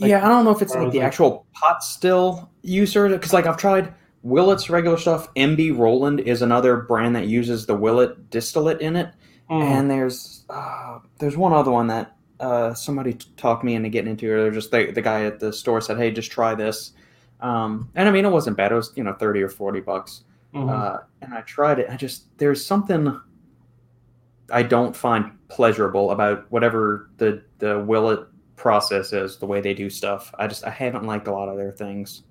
Like- yeah, I don't know if it's like the like- actual pot still user because like I've tried Willet's regular stuff. MB Roland is another brand that uses the Willet distillate in it, Mm. and there's uh, there's one other one that uh, somebody t- talked me into getting into. Or just the, the guy at the store said, "Hey, just try this," um, and I mean it wasn't bad. It was you know thirty or forty bucks. Mhm. uh, and I tried it. I just there's something I don't find pleasurable about whatever the the Willet process is, the way they do stuff. I just I haven't liked a lot of their things.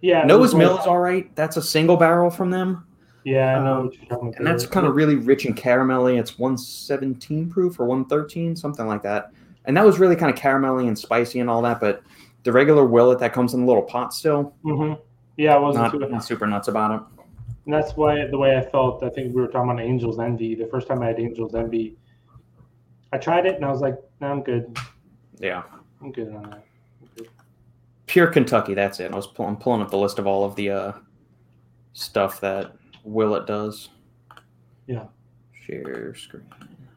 yeah, Noah's Mill is all right. That's a single barrel from them, Yeah, I know um, what you're talking about. and that's kind of really rich and caramelly. It's 117 proof or 113, something like that. And that was really kind of caramelly and spicy and all that. But the regular Willet that comes in a little pot still, Mm-hmm. Yeah, I wasn't not, too. not super nuts about it. And that's why the way I felt. I think we were talking about Angels Envy. The first time I had Angels Envy, I tried it and I was like, "No, I'm good. Yeah. I'm good on that." Good. Pure Kentucky. That's it. I was pull, I'm pulling up the list of all of the uh, stuff that Willet does. Yeah. Share screen.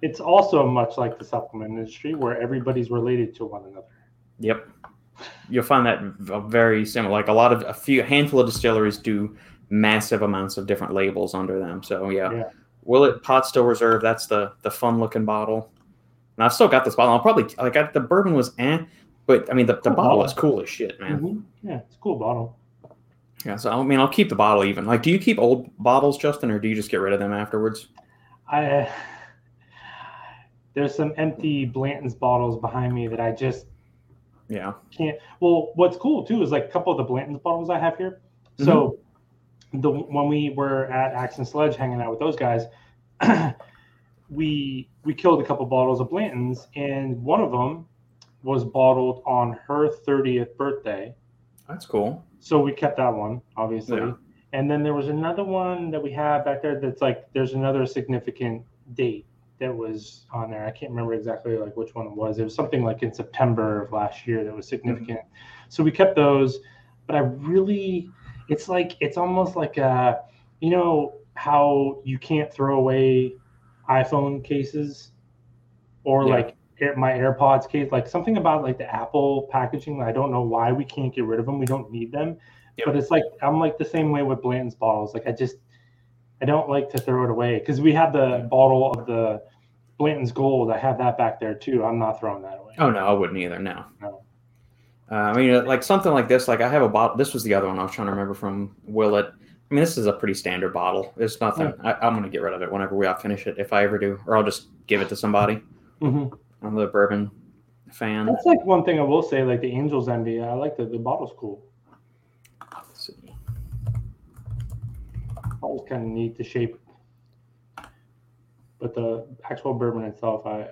It's also much like the supplement industry where everybody's related to one another. Yep. You'll find that very similar. Like a lot of a few a handful of distilleries do massive amounts of different labels under them. So yeah. Yeah. Willet Pot Still Reserve. That's the the fun looking bottle. And I've still got this bottle. I'll probably like I, the bourbon was eh, but I mean the, the Cool bottle bottle. is cool as shit, man. Mhm. Yeah, it's a cool bottle. Yeah, so I mean, I'll keep the bottle even. Like, do you keep old bottles, Justin, or do you just get rid of them afterwards? I there's some empty Blanton's bottles behind me that I just Yeah. can't. Well, what's cool too is like a couple of the Blanton's bottles I have here. So the when we were at Axe and Sledge hanging out with those guys, we we killed a couple bottles of Blanton's, and one of them was bottled on her 30th birthday. That's cool. So we kept that one, obviously. Yeah. And then there was another one that we have back there that's like there's another significant date that was on there. I can't remember exactly like which one it was. It was something like in September of last year that was mm-hmm. significant. So we kept those, but I really it's like it's almost like a you know how you can't throw away iPhone cases or Yeah. like Air, my AirPods case, like something about like the Apple packaging. I don't know why we can't get rid of them. We don't need them, Yep. but it's like I'm like the same way with Blanton's bottles. Like I just I don't like to throw it away because we have the bottle of the Blanton's Gold. I have that back there too. I'm not throwing that away. Oh no, I wouldn't either. No. No. Uh, I mean, like something like this. Like I have a bottle. This was the other one I was trying to remember from Willet. I mean, this is a pretty standard bottle. It's nothing. I, I'm going to get rid of it whenever we all finish it, if I ever do, or I'll just give it to somebody. hmm I'm a bourbon fan. That's like one thing I will say. Like the Angels Envy, I like the the bottle's cool. Let's see. Bottle's kind of neat to shape, but the actual bourbon itself, I,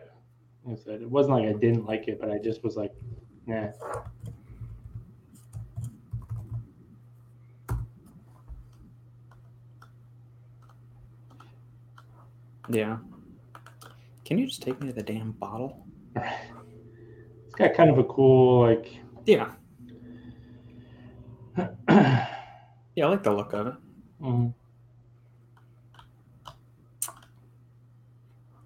I said, it wasn't like I didn't like it, but I just was like, nah. Yeah. Can you just take me to the damn bottle? It's got kind of a cool like. Yeah. Yeah, I like the look of it. Mhm.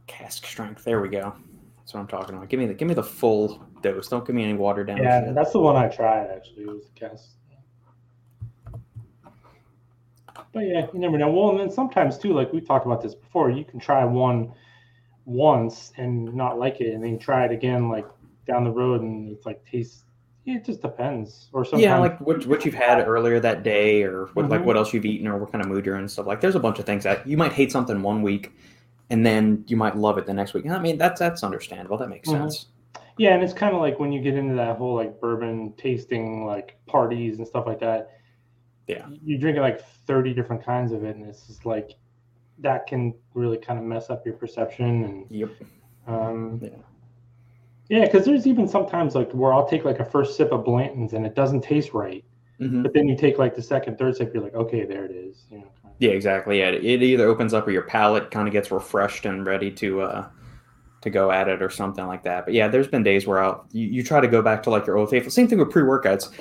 Cask strength. There we go. That's what I'm talking about. Give me the give me the full dose. Don't give me any water down Yeah, shit. that's the one I tried actually. It was the cast. But yeah, you never know. Well, and then sometimes too, like we talked about this before, you can try one once and not like it, and then you try it again like down the road, and it's like tastes. It just depends. Or sometimes, Yeah, like what, what you've had earlier that day, or what, like Mhm. what else you've eaten, or what kind of mood you're in, and stuff. Like, there's a bunch of things that you might hate something one week, and then you might love it the next week. I mean, that's that's understandable. That makes Mhm. sense. yeah, and it's kind of like when you get into that whole like bourbon tasting like parties and stuff like that. Yeah. you're drinking like 30 different kinds of it, and it's just like that can really kind of mess up your perception and Yep. Um, Yeah. yeah, because there's even sometimes like where I'll take like a first sip of Blanton's and it doesn't taste right, hmm but then you take like the second, third sip, you're like, okay, there it is. You know, Yeah, exactly. Yeah, it either opens up or your palate kind of gets refreshed and ready to uh to go at it or something like that. But yeah, there's been days where I'll you, you try to go back to like your old faithful. Same thing with pre workouts.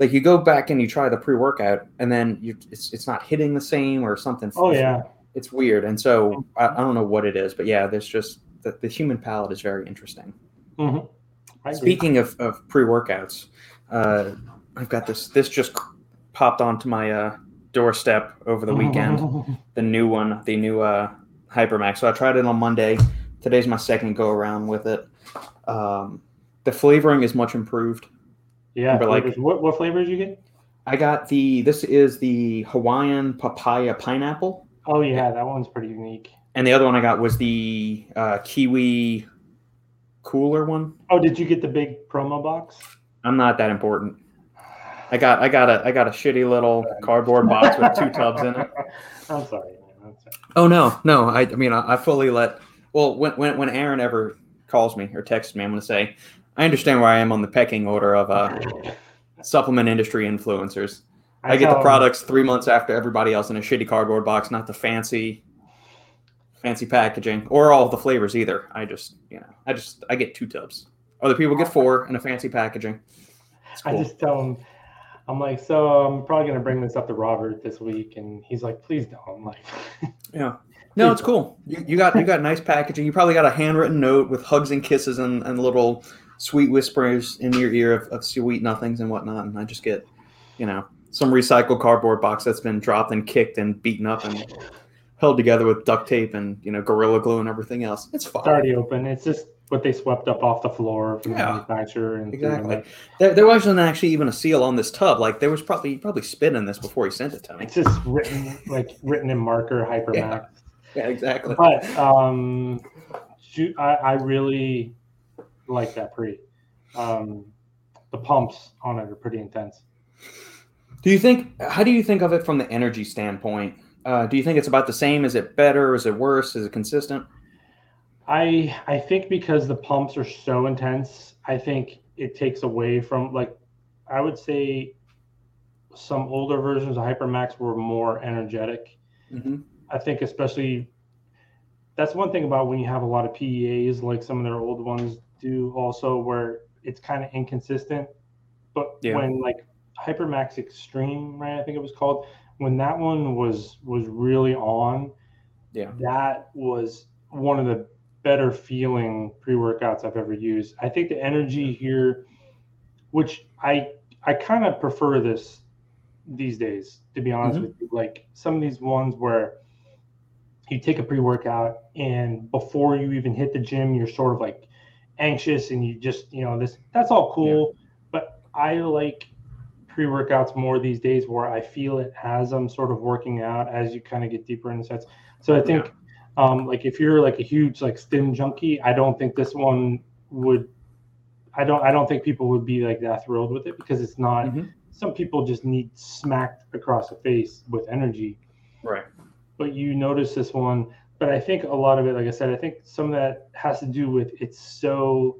Like you go back and you try the pre workout and then you it's it's not hitting the same or something. Oh yeah, it's weird. And so I, I don't know what it is, but yeah, there's just the, the human palate is very interesting. hmm Speaking of, of pre workouts, uh, I've got this. This just popped onto my uh, doorstep over the weekend. the new one, the new uh, Hypermax. So I tried it on Monday. Today's my second go around with it. Um, the flavoring is much improved. Yeah, but, like- what what flavors you get? I got the. This is the Hawaiian papaya pineapple, Oh yeah, that one's pretty unique. and the other one I got was the uh, kiwi cooler one. Oh, did you get the big promo box? I'm not that important. I got I got a I got a shitty little cardboard box with two tubs in it. I'm sorry. man, I'm sorry. Oh no, no. I, I mean I, I fully let well when, when when Aaron ever calls me or texts me, I'm gonna say, I understand where I am on the pecking order of uh supplement industry influencers. I, get the products three months after everybody else in a shitty cardboard box, not the fancy fancy packaging or all the flavors either. I just you know, I just I get two tubs. Other people get four in a fancy packaging. It's I just tell them, I'm like, so I'm probably gonna bring this up to Robert this week, and he's like, please don't. I'm like, Yeah. No, it's cool. You, you got you got nice packaging. You probably got a handwritten note with hugs and kisses and, and little sweet whispers in your ear of, of sweet nothings and whatnot. And I just get, you know, some recycled cardboard box that's been dropped and kicked and beaten up and held together with duct tape and you know gorilla glue and everything else. It's fine. it's already open. It's just what they swept up off the floor from Yeah, the manufacturer and Exactly. there. There, wasn't actually even a seal on this tub. Like there was probably probably spit in this before he sent it to me. It's just written like written in marker Hypermax. Yeah, exactly. But um, shoot, I, I really like that pre. Um, the pumps on it are pretty intense. Do you think? How do you think of it from the energy standpoint? Uh, do you think it's about the same? Is it better? Is it worse? Is it consistent? I I think because the pumps are so intense, I think it takes away from like I would say some older versions of Hypermax were more energetic. Mm-hmm. I think especially that's one thing about when you have a lot of PEAs like some of their old ones do also where it's kind of inconsistent. But Yeah. when like Hypermax Extreme, right? I think it was called, when that one was was really on, Yeah. that was one of the better feeling pre-workouts I've ever used. I think the energy here, which I I kind of prefer this these days, to be honest Mhm. with you. Like some of these ones where you take a pre-workout and before you even hit the gym, you're sort of like anxious and you just, you know, this that's all cool. But I like pre-workouts more these days where I feel it as I'm sort of working out as you kind of get deeper in the sets. So I think um, like if you're like a huge like stim junkie, I don't think this one would. I don't. I don't think people would be like that thrilled with it because it's not. Mhm. Some people just need smacked across the face with energy, Right. but you notice this one. But I think a lot of it, like I said, I think some of that has to do with it's so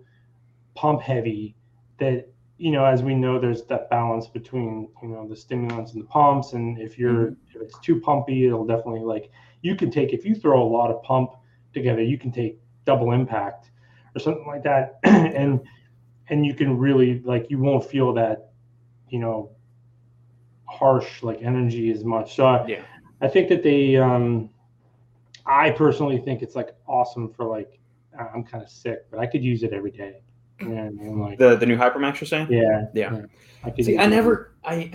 pump heavy that you know, as we know, there's that balance between you know the stimulants and the pumps, and if you're if it's too pumpy, it'll definitely like you can take if you throw a lot of pump together, you can take double impact or something like that, and and you can really like you won't feel that you know harsh like energy as much. So I, Yeah. I think that they um I personally think it's like awesome for like I'm kind of sick, but I could use it every day. You know I mean? Like The the new Hypermax you're saying? yeah, Yeah. I could See, I never, I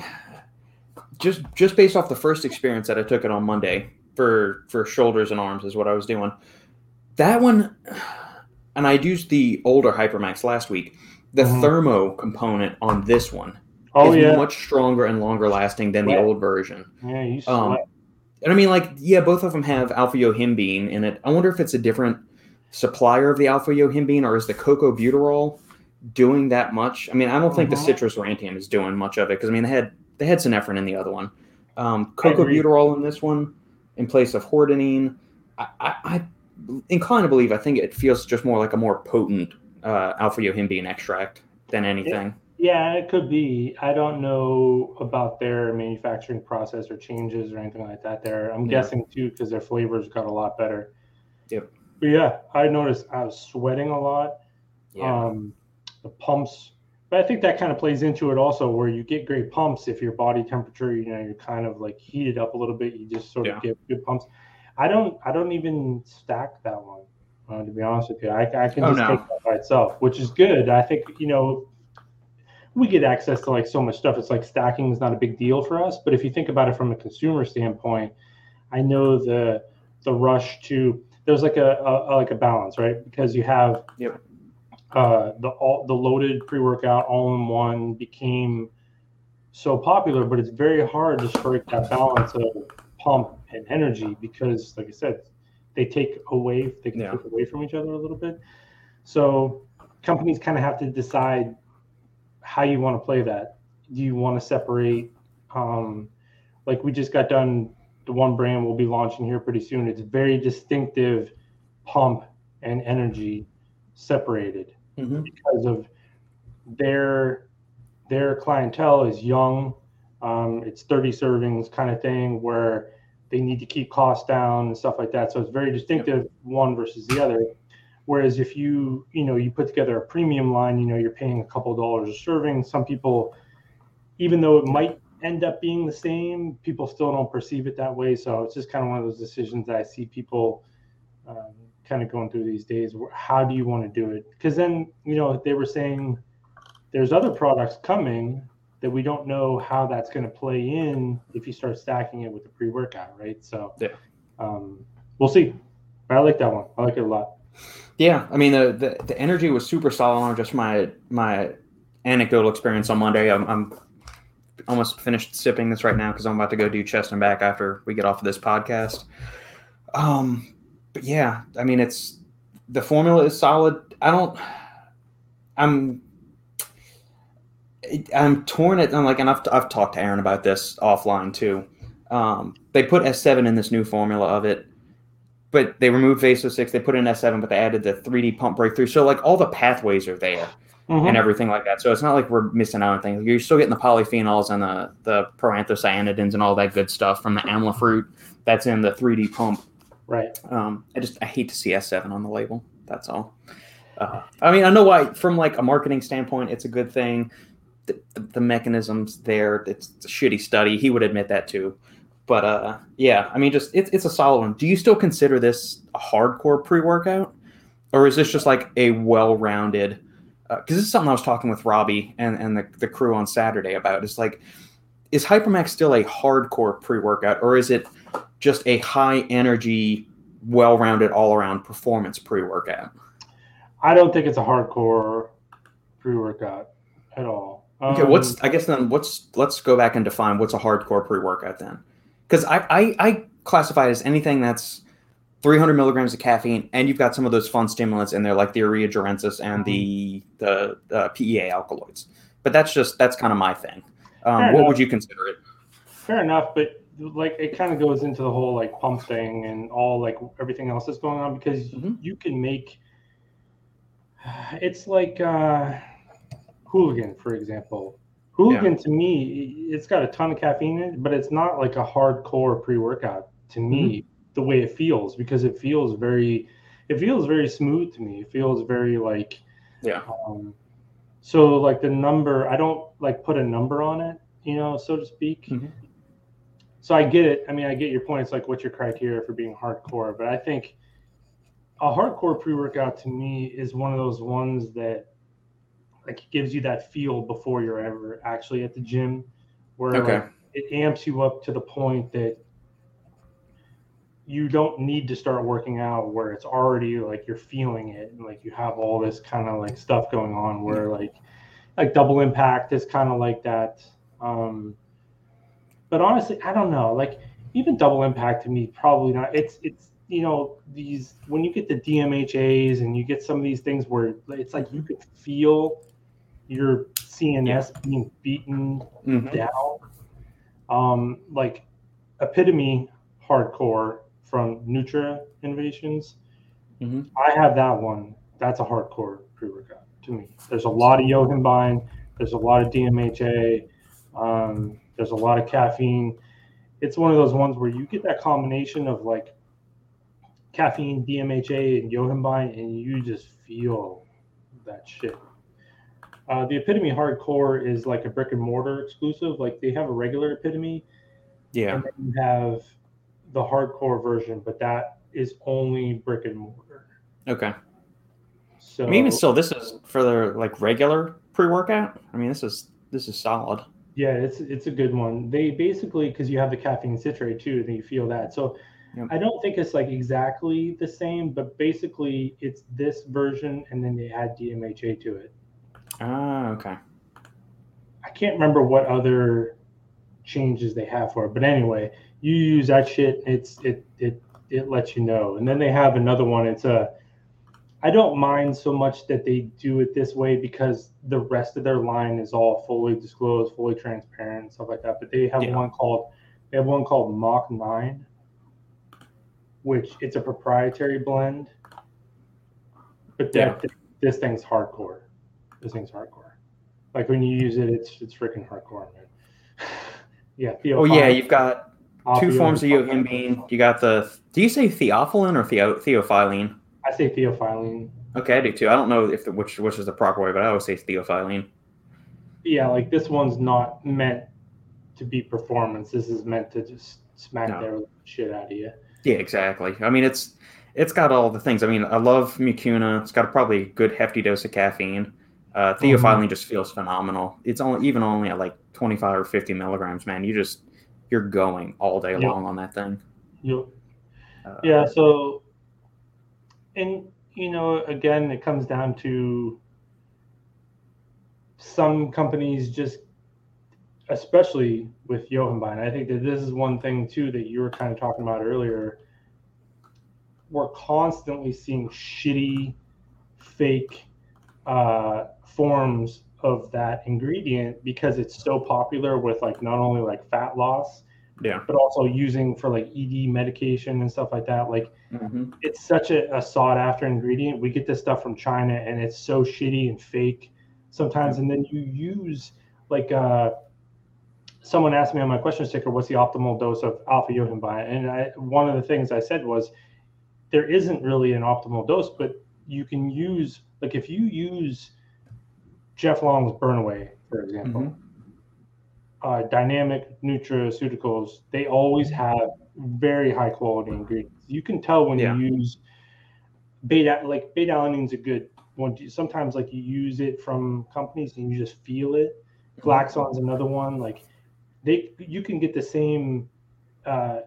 just just based off the first experience that I took it on Monday for for shoulders and arms is what I was doing. That one, and I used the older Hypermax last week. The Mhm. thermo component on this one Oh is yeah, much stronger and longer lasting than the old version. yeah. You Um, sweat. And I mean, like, yeah, both of them have alpha yohimbine in it. I wonder if it's a different supplier of the alpha yohimbine or is the Cocoabuterol doing that much? I mean, I don't think the citrus aurantium is doing much of it because I mean they had they had synephrine in the other one, um, Cocoabuterol in this one in place of hordenine. I, I, I inclined to believe I think it feels just more like a more potent uh, alpha yohimbine extract than anything. Yeah, it could be. I don't know about their manufacturing process or changes or anything like that. There, I'm Yeah. guessing too because their flavors got a lot better. Yep. But yeah, I noticed I was sweating a lot. Yeah. Um, the pumps, but I think that kind of plays into it also, where you get great pumps if your body temperature, you know, you're kind of like heated up a little bit. You just sort Yeah. of get good pumps. I don't, I don't even stack that one. Uh, to be honest with you, I, I can Oh, just no. take that by itself, which is good. I think you know we get access to like so much stuff. It's like stacking is not a big deal for us. But if you think about it from a consumer standpoint, I know the the rush to there's like a, a, like a balance, right? Because you have Yep. uh, the all the loaded pre workout all in one became so popular, but it's very hard to strike that balance of pump and energy because, like I said, they take away they can Yeah. take away from each other a little bit. So companies kind of have to decide how you want to play that. Do you want to separate? Um, like we just got done, the one brand we'll be launching here pretty soon. It's very distinctive pump and energy separated Mhm. because of their their clientele is young. Um, it's 30 servings kind of thing where they need to keep costs down and stuff like that. So it's very distinctive one versus the other. Whereas if you you know you put together a premium line, you know you're paying a couple dollars a serving. Some people, even though it might end up being the same, people still don't perceive it that way. So it's just kind of one of those decisions that I see people um, kind of going through these days. How do you want to do it? Because then you know they were saying there's other products coming that we don't know how that's going to play in if you start stacking it with the pre-workout, right? So Yeah. um, we'll see. But I like that one. I like it a lot. Yeah, I mean the, the, the energy was super solid just my my anecdotal experience on Monday. I'm, I'm almost finished sipping this right now because I'm about to go do chest and back after we get off of this podcast. Um, but yeah, I mean it's the formula is solid. I don't. I'm. I'm torn at. I'm like, and I've I've talked to Aaron about this offline too. Um, they put S7 in this new formula of it but they removed Vaso 6, they put in S7, but they added the 3D pump breakthrough. So like all the pathways are there mm-hmm. and everything like that. So it's not like we're missing out on things. You're still getting the polyphenols and the the proanthocyanidins and all that good stuff from the amla fruit that's in the 3D pump. Right. Um, I just I hate to see S7 on the label. That's all. Uh, I mean, I know why from like a marketing standpoint, it's a good thing. The, the, the mechanisms there, it's a shitty study. He would admit that too. But uh, yeah, I mean, just it's it's a solid one. Do you still consider this a hardcore pre workout, or is this just like a well rounded? Because uh, this is something I was talking with Robbie and and the, the crew on Saturday about. It's like, is Hypermax still a hardcore pre workout, or is it just a high energy, well rounded, all around performance pre workout? I don't think it's a hardcore pre workout at all. Okay, um, what's I guess then what's let's go back and define what's a hardcore pre workout then because I, I, I classify it as anything that's 300 milligrams of caffeine, and you've got some of those fun stimulants in there, like the Eria jarensis and the the, the PEA alkaloids. But that's just that's kind of my thing. Um, what would you consider it? Fair enough, but like it kind of goes into the whole like pump thing and all like everything else that's going on because mm-hmm. you can make it's like uh hooligan for example Hooligan yeah. to me, it's got a ton of caffeine in it, but it's not like a hardcore pre-workout to me mm-hmm. the way it feels because it feels very it feels very smooth to me. It feels very like yeah. Um, so like the number, I don't like put a number on it, you know, so to speak. Mm-hmm. So I get it. I mean, I get your point. It's like what's your criteria for being hardcore, but I think a hardcore pre-workout to me is one of those ones that like it gives you that feel before you're ever actually at the gym where okay. like, it amps you up to the point that you don't need to start working out where it's already like you're feeling it and like you have all this kind of like stuff going on where like like double impact is kind of like that. Um but honestly i don't know like even double impact to me probably not. It's it's you know these when you get the dmhas and you get some of these things where it's like you could feel your CNS being beaten mm-hmm. down. Um, like epitome hardcore from Nutra Innovations. Mm-hmm. I have that one. That's a hardcore pre-workout to me. There's a lot of yohimbine. There's a lot of DMHA. Um, there's a lot of caffeine. It's one of those ones where you get that combination of like caffeine, DMHA, and yohimbine, and you just feel that shit. Uh, the Epitome Hardcore is like a brick and mortar exclusive. Like they have a regular Epitome, yeah, and then you have the hardcore version, but that is only brick and mortar. Okay. So I mean, even still, this is for the like regular pre workout. I mean, this is this is solid. Yeah, it's it's a good one. They basically because you have the caffeine citrate too, and you feel that. So yep. I don't think it's like exactly the same, but basically it's this version, and then they add DMHA to it. Ah, okay. I can't remember what other changes they have for it, but anyway, you use that shit. It's it it it lets you know. And then they have another one. It's a I don't mind so much that they do it this way because the rest of their line is all fully disclosed, fully transparent, stuff like that. But they have yeah. one called they have one called Mach Nine, which it's a proprietary blend. But that yeah. this thing's hardcore this thing's hardcore. Like when you use it, it's it's freaking hardcore, man. yeah. Oh yeah, you've got two forms of yohimbine. You got the. Do you say theophylline or theo, theophylline? I say theophylline. Okay, I do too. I don't know if the, which which is the proper way, but I always say theophylline. Yeah, like this one's not meant to be performance. This is meant to just smack no. the shit out of you. Yeah, exactly. I mean, it's it's got all the things. I mean, I love Mucuna. It's got a probably a good hefty dose of caffeine. Uh, theophylline mm-hmm. just feels phenomenal. It's only even only at like 25 or 50 milligrams, man. You just you're going all day yep. long on that thing. Yep. Uh, yeah. So, and you know, again, it comes down to some companies just, especially with yohimbine, I think that this is one thing too that you were kind of talking about earlier. We're constantly seeing shitty, fake uh, forms of that ingredient because it's so popular with like not only like fat loss, Yeah. but also using for like ED medication and stuff like that. Like hmm it's such a, a sought after ingredient. We get this stuff from China and it's so shitty and fake sometimes. And then you use like uh, someone asked me on my question sticker, what's the optimal dose of alpha yohimbine? And I, one of the things I said was there isn't really an optimal dose, but you can use like if you use Jeff Long's Burnaway, for example, Mhm. uh, dynamic nutraceuticals, they always have very high quality ingredients. You can tell when Yeah. you use beta, like beta alanine's a good one. Sometimes like you use it from companies and you just feel it. Glaxon's another one. Like they, you can get the same uh,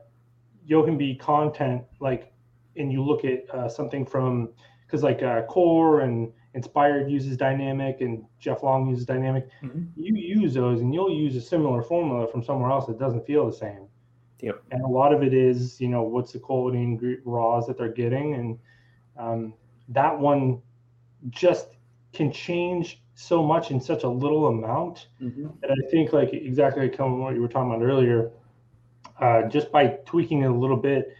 Yohimbe content, like, and you look at uh, something from because like uh, Core and Inspired uses dynamic and Jeff Long uses dynamic. Mhm. You use those and you'll use a similar formula from somewhere else that doesn't feel the same. Yep. And a lot of it is, you know, what's the quality ingre- raws that they're getting, and um, that one just can change so much in such a little amount. hmm And I think, like exactly like what you were talking about earlier, uh, just by tweaking it a little bit,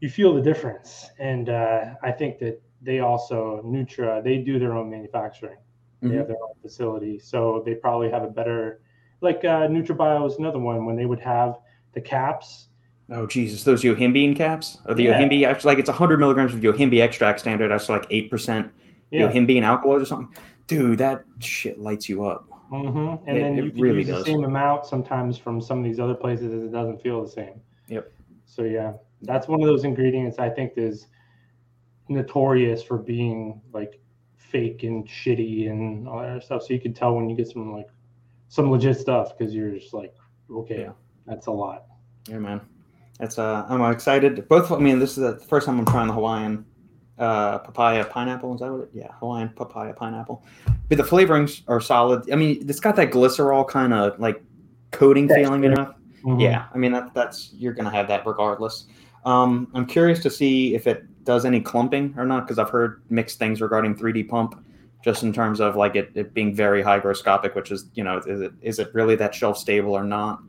you feel the difference. And uh, I think that they also Nutra they do their own manufacturing. They Mhm. have their own facility, so they probably have a better. Like uh, NutraBio is another one when they would have the caps. Oh Jesus, those Yohimbine caps or the Yeah. Yohimbe actually like it's 100 milligrams of Yohimbine extract standard. That's like eight percent Yeah. Yohimbine alkaloid or something. Dude, that shit lights you up. hmm And It- then it you can really use does. the same amount sometimes from some of these other places and it doesn't feel the same. Yep. So yeah, that's one of those ingredients I think is notorious for being like fake and shitty and all that stuff. So you can tell when you get some like some legit stuff because you're just like, okay, Yeah. that's a lot. Yeah, man. That's uh, I'm excited. Both. I mean, this is the first time I'm trying the Hawaiian uh, papaya pineapple. Is that what? It, yeah, Hawaiian papaya pineapple. But the flavorings are solid. I mean, it's got that glycerol kind of like coating feeling, you know. Mhm. Yeah, I mean that that's you're gonna have that regardless. Um, I'm curious to see if it does any clumping or not because I've heard mixed things regarding 3D pump, just in terms of like it, it being very hygroscopic, which is you know is it is it really that shelf stable or not?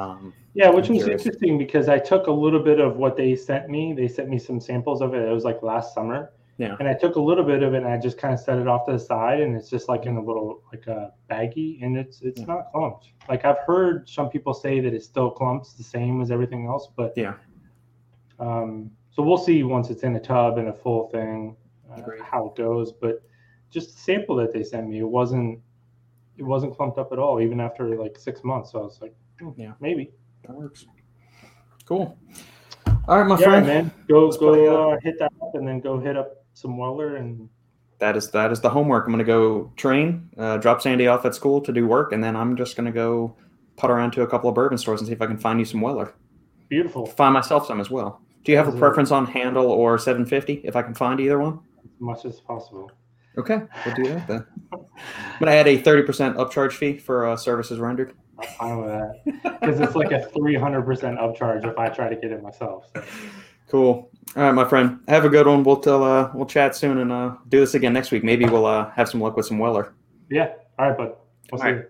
Um, Yeah, which I'm was curious. interesting because I took a little bit of what they sent me. They sent me some samples of it. It was like last summer. Yeah. And I took a little bit of it and I just kind of set it off to the side and it's just like in a little like a baggie and it's it's Yeah. not clumped. Like I've heard some people say that it still clumps the same as everything else, but Yeah. Um, so we'll see once it's in a tub and a full thing uh, Agreed. how it goes. But just the sample that they sent me, it wasn't it wasn't clumped up at all, even after like six months. So I was like, hmm, Yeah. maybe. that works. Cool. All right, my yeah, friend. man. Go Let's go uh, hit that up and then go hit up some Weller and That is that is the homework. I'm gonna go train, uh, drop Sandy off at school to do work, and then I'm just gonna go put around to a couple of bourbon stores and see if I can find you some Weller. Beautiful Find myself some as well. Do you have a Those are- preference on handle or 750? If I can find either one. as much as possible. Okay, we'll do that then. I'm gonna add a 30% upcharge fee for uh, services rendered. I'm fine with that because it's like a 300% upcharge if I try to get it myself. So. Cool. All right, my friend. Have a good one. We'll tell, uh, we'll chat soon and uh, do this again next week. Maybe we'll uh, have some luck with some Weller. Yeah. All right, bud. We'll All see right. you.